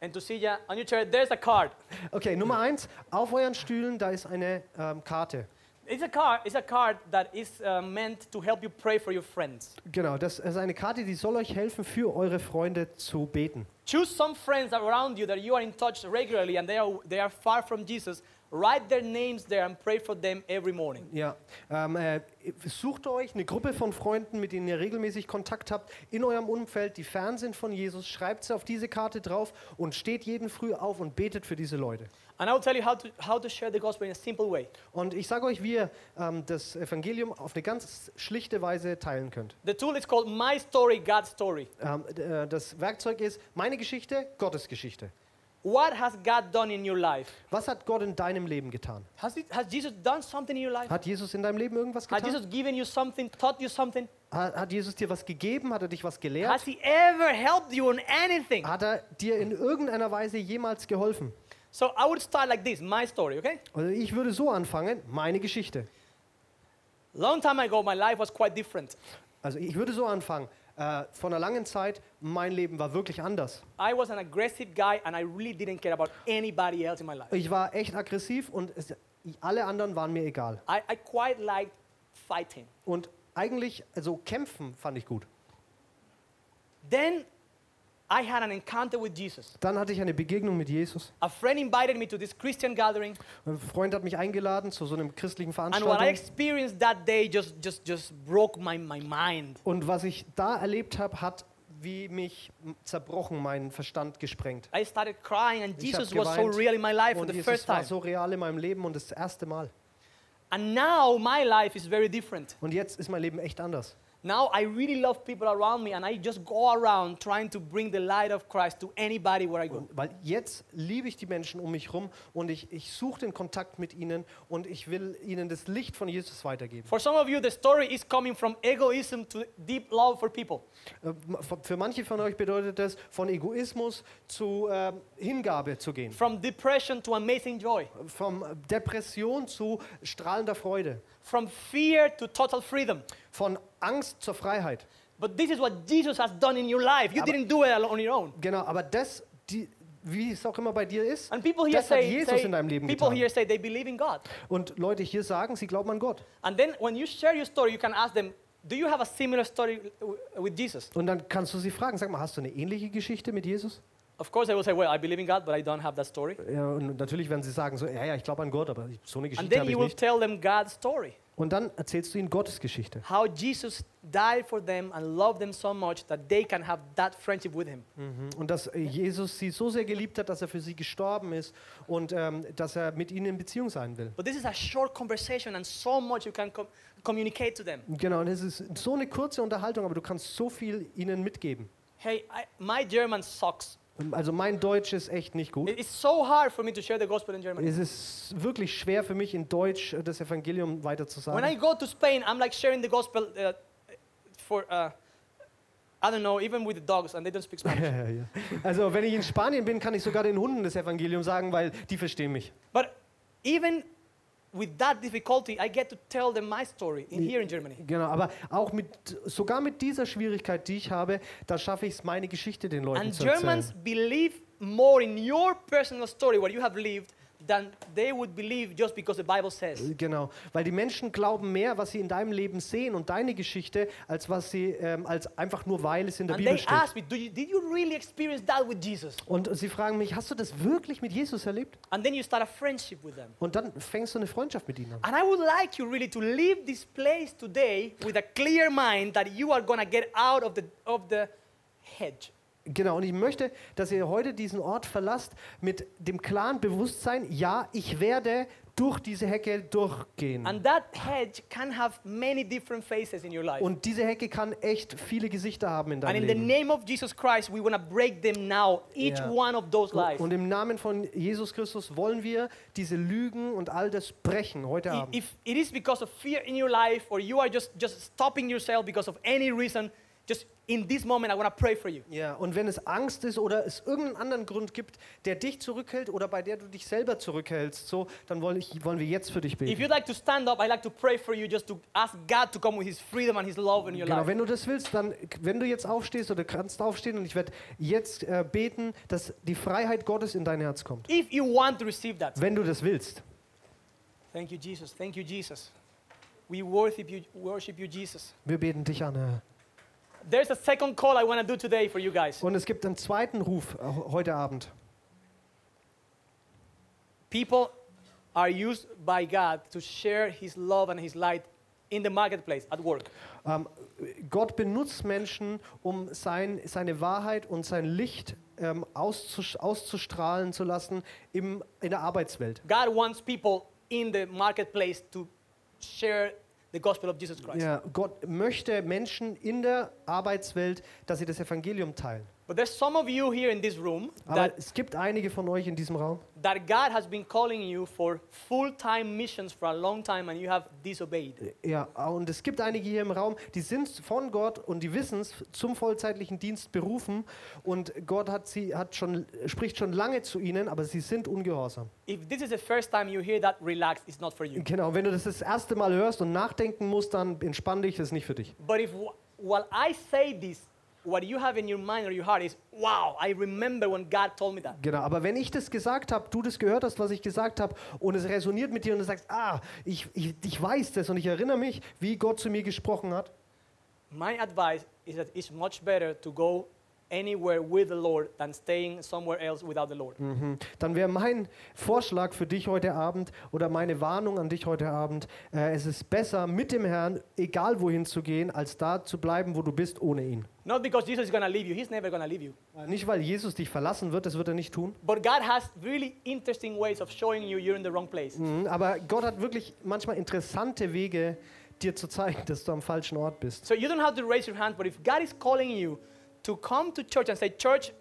and to see ya, on your chair, there's a card. Okay, Nummer eins, auf euren Stühlen, da ist eine ähm, Karte. It's a card, it's a card that is uh, meant to help you pray for your friends. Genau, das ist eine Karte, die soll euch helfen, für eure Freunde zu beten. Choose some friends around you that you are in touch regularly and they are, they are far from Jesus. Write their names there and pray for them every morning. Ja, ähm, äh, sucht euch eine Gruppe von Freunden, mit denen ihr regelmäßig Kontakt habt, in eurem Umfeld, die fern sind von Jesus, schreibt sie auf diese Karte drauf und steht jeden Früh auf und betet für diese Leute. And I will tell you how to, how to share the gospel in a simple way. Und ich sage euch, wie ihr ähm, das Evangelium auf eine ganz schlichte Weise teilen könnt. The tool is called My Story, God's Story. Ähm, äh, das Werkzeug ist meine Geschichte, Gottes Geschichte. What has God done in your life? Was hat Gott in deinem Leben getan? Has, it, has Jesus done something in your life? Hat Jesus in deinem Leben irgendwas Has getan? Jesus given you something, taught you something? Hat, hat Jesus dir was gegeben? Hat er dich was gelehrt? Has He ever helped you on anything? Hat er dir in irgendeiner Weise jemals geholfen? So I would start like this my story, okay? Also ich würde so anfangen, meine Geschichte. Long time ago, my life was quite different. Also ich würde so anfangen. Äh, vor einer langen Zeit, mein Leben war wirklich anders. I was an aggressive guy and I really didn't care about anybody else in my life. Ich war echt aggressiv und es, alle anderen waren mir egal. I, I quite liked fighting. Und eigentlich, also kämpfen fand ich gut. Then I had an encounter with Jesus. Dann hatte ich eine Begegnung mit Jesus. A friend invited me to this Christian gathering, Ein Freund hat mich eingeladen zu so einem christlichen and what I Veranstaltung. experienced that day just, just, just broke my, my mind. Und was ich da erlebt habe, hat wie mich zerbrochen, meinen Verstand gesprengt. I started crying, and Jesus was so real in my life for Und the Jesus first war time. so real in meinem Leben und das erste Mal. And now my life is very different. Und jetzt ist mein Leben echt anders. Now I really love people around me, and I just go around trying to bring the light of Christ to anybody where I go. Und weil jetzt liebe ich die Menschen um mich herum und ich, ich suche den Kontakt mit ihnen und ich will ihnen das Licht von Jesus weitergeben. For some of you, the story is coming from egoism to deep love for people. Äh, Für manche von euch bedeutet das, von Egoismus zu ähm, Hingabe zu gehen. From depression to amazing joy. Von Depression zu strahlender Freude. From fear to total freedom. Von Angst zur Freiheit. But this is what Jesus has done in your life. You Aber- didn't do it on your own. Genau, aber das, die, wie es auch immer bei dir ist, And people here das hat say, Jesus say- in deinem Leben people getan. here say they believe in God. Und Leute hier sagen, sie glauben an Gott. And then when you share your story, you can ask them, do you have a similar story with Jesus? Und dann kannst du sie fragen, sag mal, hast du eine ähnliche Geschichte mit Jesus? Of course, I will say, well, I believe in God, but I don't have that story. Ja, und natürlich werden sie sagen, so, ja, ja, ich glaube an Gott, aber so eine And Geschichte then habe you ich will nicht. tell them God's story. Und dann erzählst du ihnen Gottes Geschichte. How Jesus died for them and loved them so much that they can have that friendship with Him. Und dass äh, Jesus sie so sehr geliebt hat, dass er für sie gestorben ist und ähm, dass er mit ihnen in Beziehung sein will. But this is a short conversation and so much you can com- communicate to them. Genau, und es ist so eine kurze Unterhaltung, aber du kannst so viel ihnen mitgeben. Hey, I, my German sucks. Also mein Deutsch ist echt nicht gut. It- It's so hard for me to share the gospel in German. Es ist wirklich schwer für mich, in Deutsch äh, das Evangelium weiter zu When I go to Spain, I'm like sharing the gospel uh, for, uh, I don't know, even with the dogs, and they don't speak [LAUGHS] Spanish. Also wenn ich in Spanien bin, kann ich sogar den Hunden das Evangelium sagen, weil die verstehen mich. but even with that difficulty, I get to tell them my story in, here in Germany. Genau, aber auch mit, sogar mit dieser Schwierigkeit, die ich habe, da schaffe ich es, meine Geschichte den Leuten And zu erzählen. Germans believe more in your personal story, what you have lived, than they would believe just because the Bible says. Genau, weil die Menschen glauben mehr, was sie in deinem Leben sehen und deine Geschichte, als was sie, ähm, als einfach nur, weil es in der And Bibel they steht. me, Do you, Did you really experience that with Jesus? Und sie fragen mich, hast du das wirklich mit Jesus erlebt? And then you start a friendship with them. Und dann fängst du eine Freundschaft mit ihnen an. And I would like you really to leave this place today with a clear mind that you are going to get out of the, of the hedge. Genau, und ich möchte, dass ihr heute diesen Ort verlasst mit dem klaren Bewusstsein, ja, ich werde durch diese Hecke durchgehen. And that hedge can have many different faces in your life. Und diese Hecke kann echt viele Gesichter haben in And deinem in the Leben. name of Jesus Christ, we want to break them now, each Ja. one of those lies. Und im Namen von Jesus Christus wollen wir diese Lügen und all das brechen heute Abend. If it is because of fear in your life or you are just, just stopping yourself because of any reason, just in this moment, I want to pray for you. Ja, und wenn es Angst ist oder es irgendeinen anderen Grund gibt, der dich zurückhält oder bei der du dich selber zurückhältst, so, dann wollen, ich, wollen wir jetzt für dich If beten. you'd like to stand up, I'd like to pray for you just to ask God to come with His freedom and His love in your Genau, life. wenn du das willst, dann, wenn du jetzt aufstehst oder kannst aufstehen und ich werde jetzt äh, beten, dass die Freiheit Gottes in dein Herz kommt. If you want to receive that. Wenn du das willst. Thank you, Jesus. Thank you, Jesus. We worship you, worship you, Jesus. Wir beten dich an, Herr. There's a second call I want to do today for you guys. Und es gibt einen zweiten Ruf äh, heute Abend. People are used by God to share His love and His light in the marketplace, at work. Ähm, Gott benutzt Menschen, um sein, seine Wahrheit und sein Licht ähm, auszus auszustrahlen zu lassen im, in der Arbeitswelt. God wants people in the marketplace to share the gospel of Jesus Christ. Ja, Gott möchte Menschen in der Arbeitswelt, dass sie das Evangelium teilen. But there's some of you here in this room Aber that, es gibt einige von euch in diesem Raum, that God has been calling you for full-time missions for a long time and you have disobeyed. ja, und es gibt einige hier im Raum, die sind von Gott und die wissen es zum vollzeitlichen Dienst berufen und Gott hat sie hat schon spricht schon lange zu ihnen, aber sie sind ungehorsam. If this is the first time you hear that, relax, it's not for you. Genau, wenn du das das erste Mal hörst und nachdenken musst, dann entspann dich, das ist nicht für dich. But if wh- while I say this, what you have in your mind or your heart is, wow, I remember when God told me that. Genau, aber wenn ich das gesagt habe, du das gehört hast, was ich gesagt habe, und es resoniert mit dir und du sagst, ah, ich, ich, ich weiß das und ich erinnere mich, wie Gott zu mir gesprochen hat, My advice is that it's much better to go anywhere with the Lord than staying somewhere else without the Lord. mhm, dann wäre mein Vorschlag für dich heute Abend oder meine Warnung an dich heute Abend, äh, es ist besser mit dem Herrn, egal wohin zu gehen, als da zu bleiben, wo du bist, ohne ihn. Not because Jesus is going to leave you, He's never going to leave you. Äh, Nicht, weil Jesus dich verlassen wird, das wird er nicht tun, But God has really interesting ways of showing you you're in the wrong place. mhm, aber Gott hat wirklich manchmal interessante Wege, dir zu zeigen, dass du am falschen Ort bist. So you don't have to raise your hand, but if God is calling you to come to church and say, Church,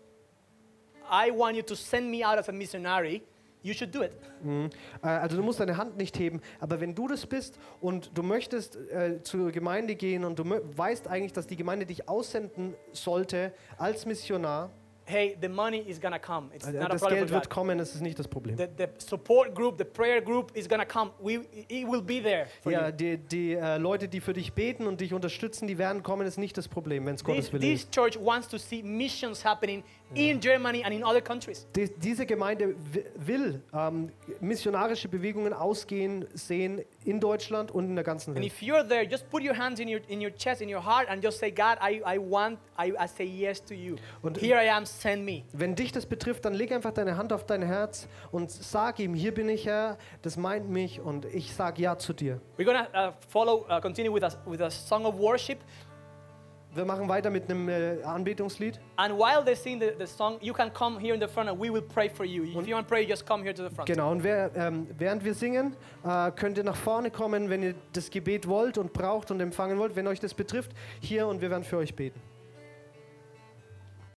I want you to send me out as a missionary, you should do it. Mhm. Äh, Also du musst deine Hand nicht heben, aber wenn du das bist und du möchtest äh, zur Gemeinde gehen und du weißt eigentlich, dass die Gemeinde dich aussenden sollte als Missionar, Hey, the money is going to come. It's not a das problem Geld wird kommen, das ist nicht das Problem. The, the support group, the prayer group is going to come. We, it will be there Ja, you. die, die äh, Leute, die für dich beten und dich unterstützen, die werden kommen, ist nicht das Problem, wenn es Gottes Wille this church wants to see missions happening in Germany and in other countries. Die, diese Gemeinde wi- will ähm, missionarische Bewegungen ausgehen sehen in Deutschland und in der ganzen And Welt. if you're there, just put your hands in your, in your chest, in your heart, and just say, God, I, I want, I, I say yes to you. Und- Here I am, send me. Wenn dich das betrifft, dann leg einfach deine Hand auf dein Herz und sag ihm, hier bin ich Herr, das meint mich und ich sag ja zu dir. We're to uh, follow, uh, continue with a, with a song of worship. Wir machen weiter mit einem äh, Anbetungslied. And while they sing the, the song, you can come here in the front and we will pray for you. If you want to pray, just come here to the front. Genau, und wer, ähm, während wir singen, äh, könnt ihr nach vorne kommen, wenn ihr das Gebet wollt und braucht und empfangen wollt, wenn euch das betrifft, hier und wir werden für euch beten.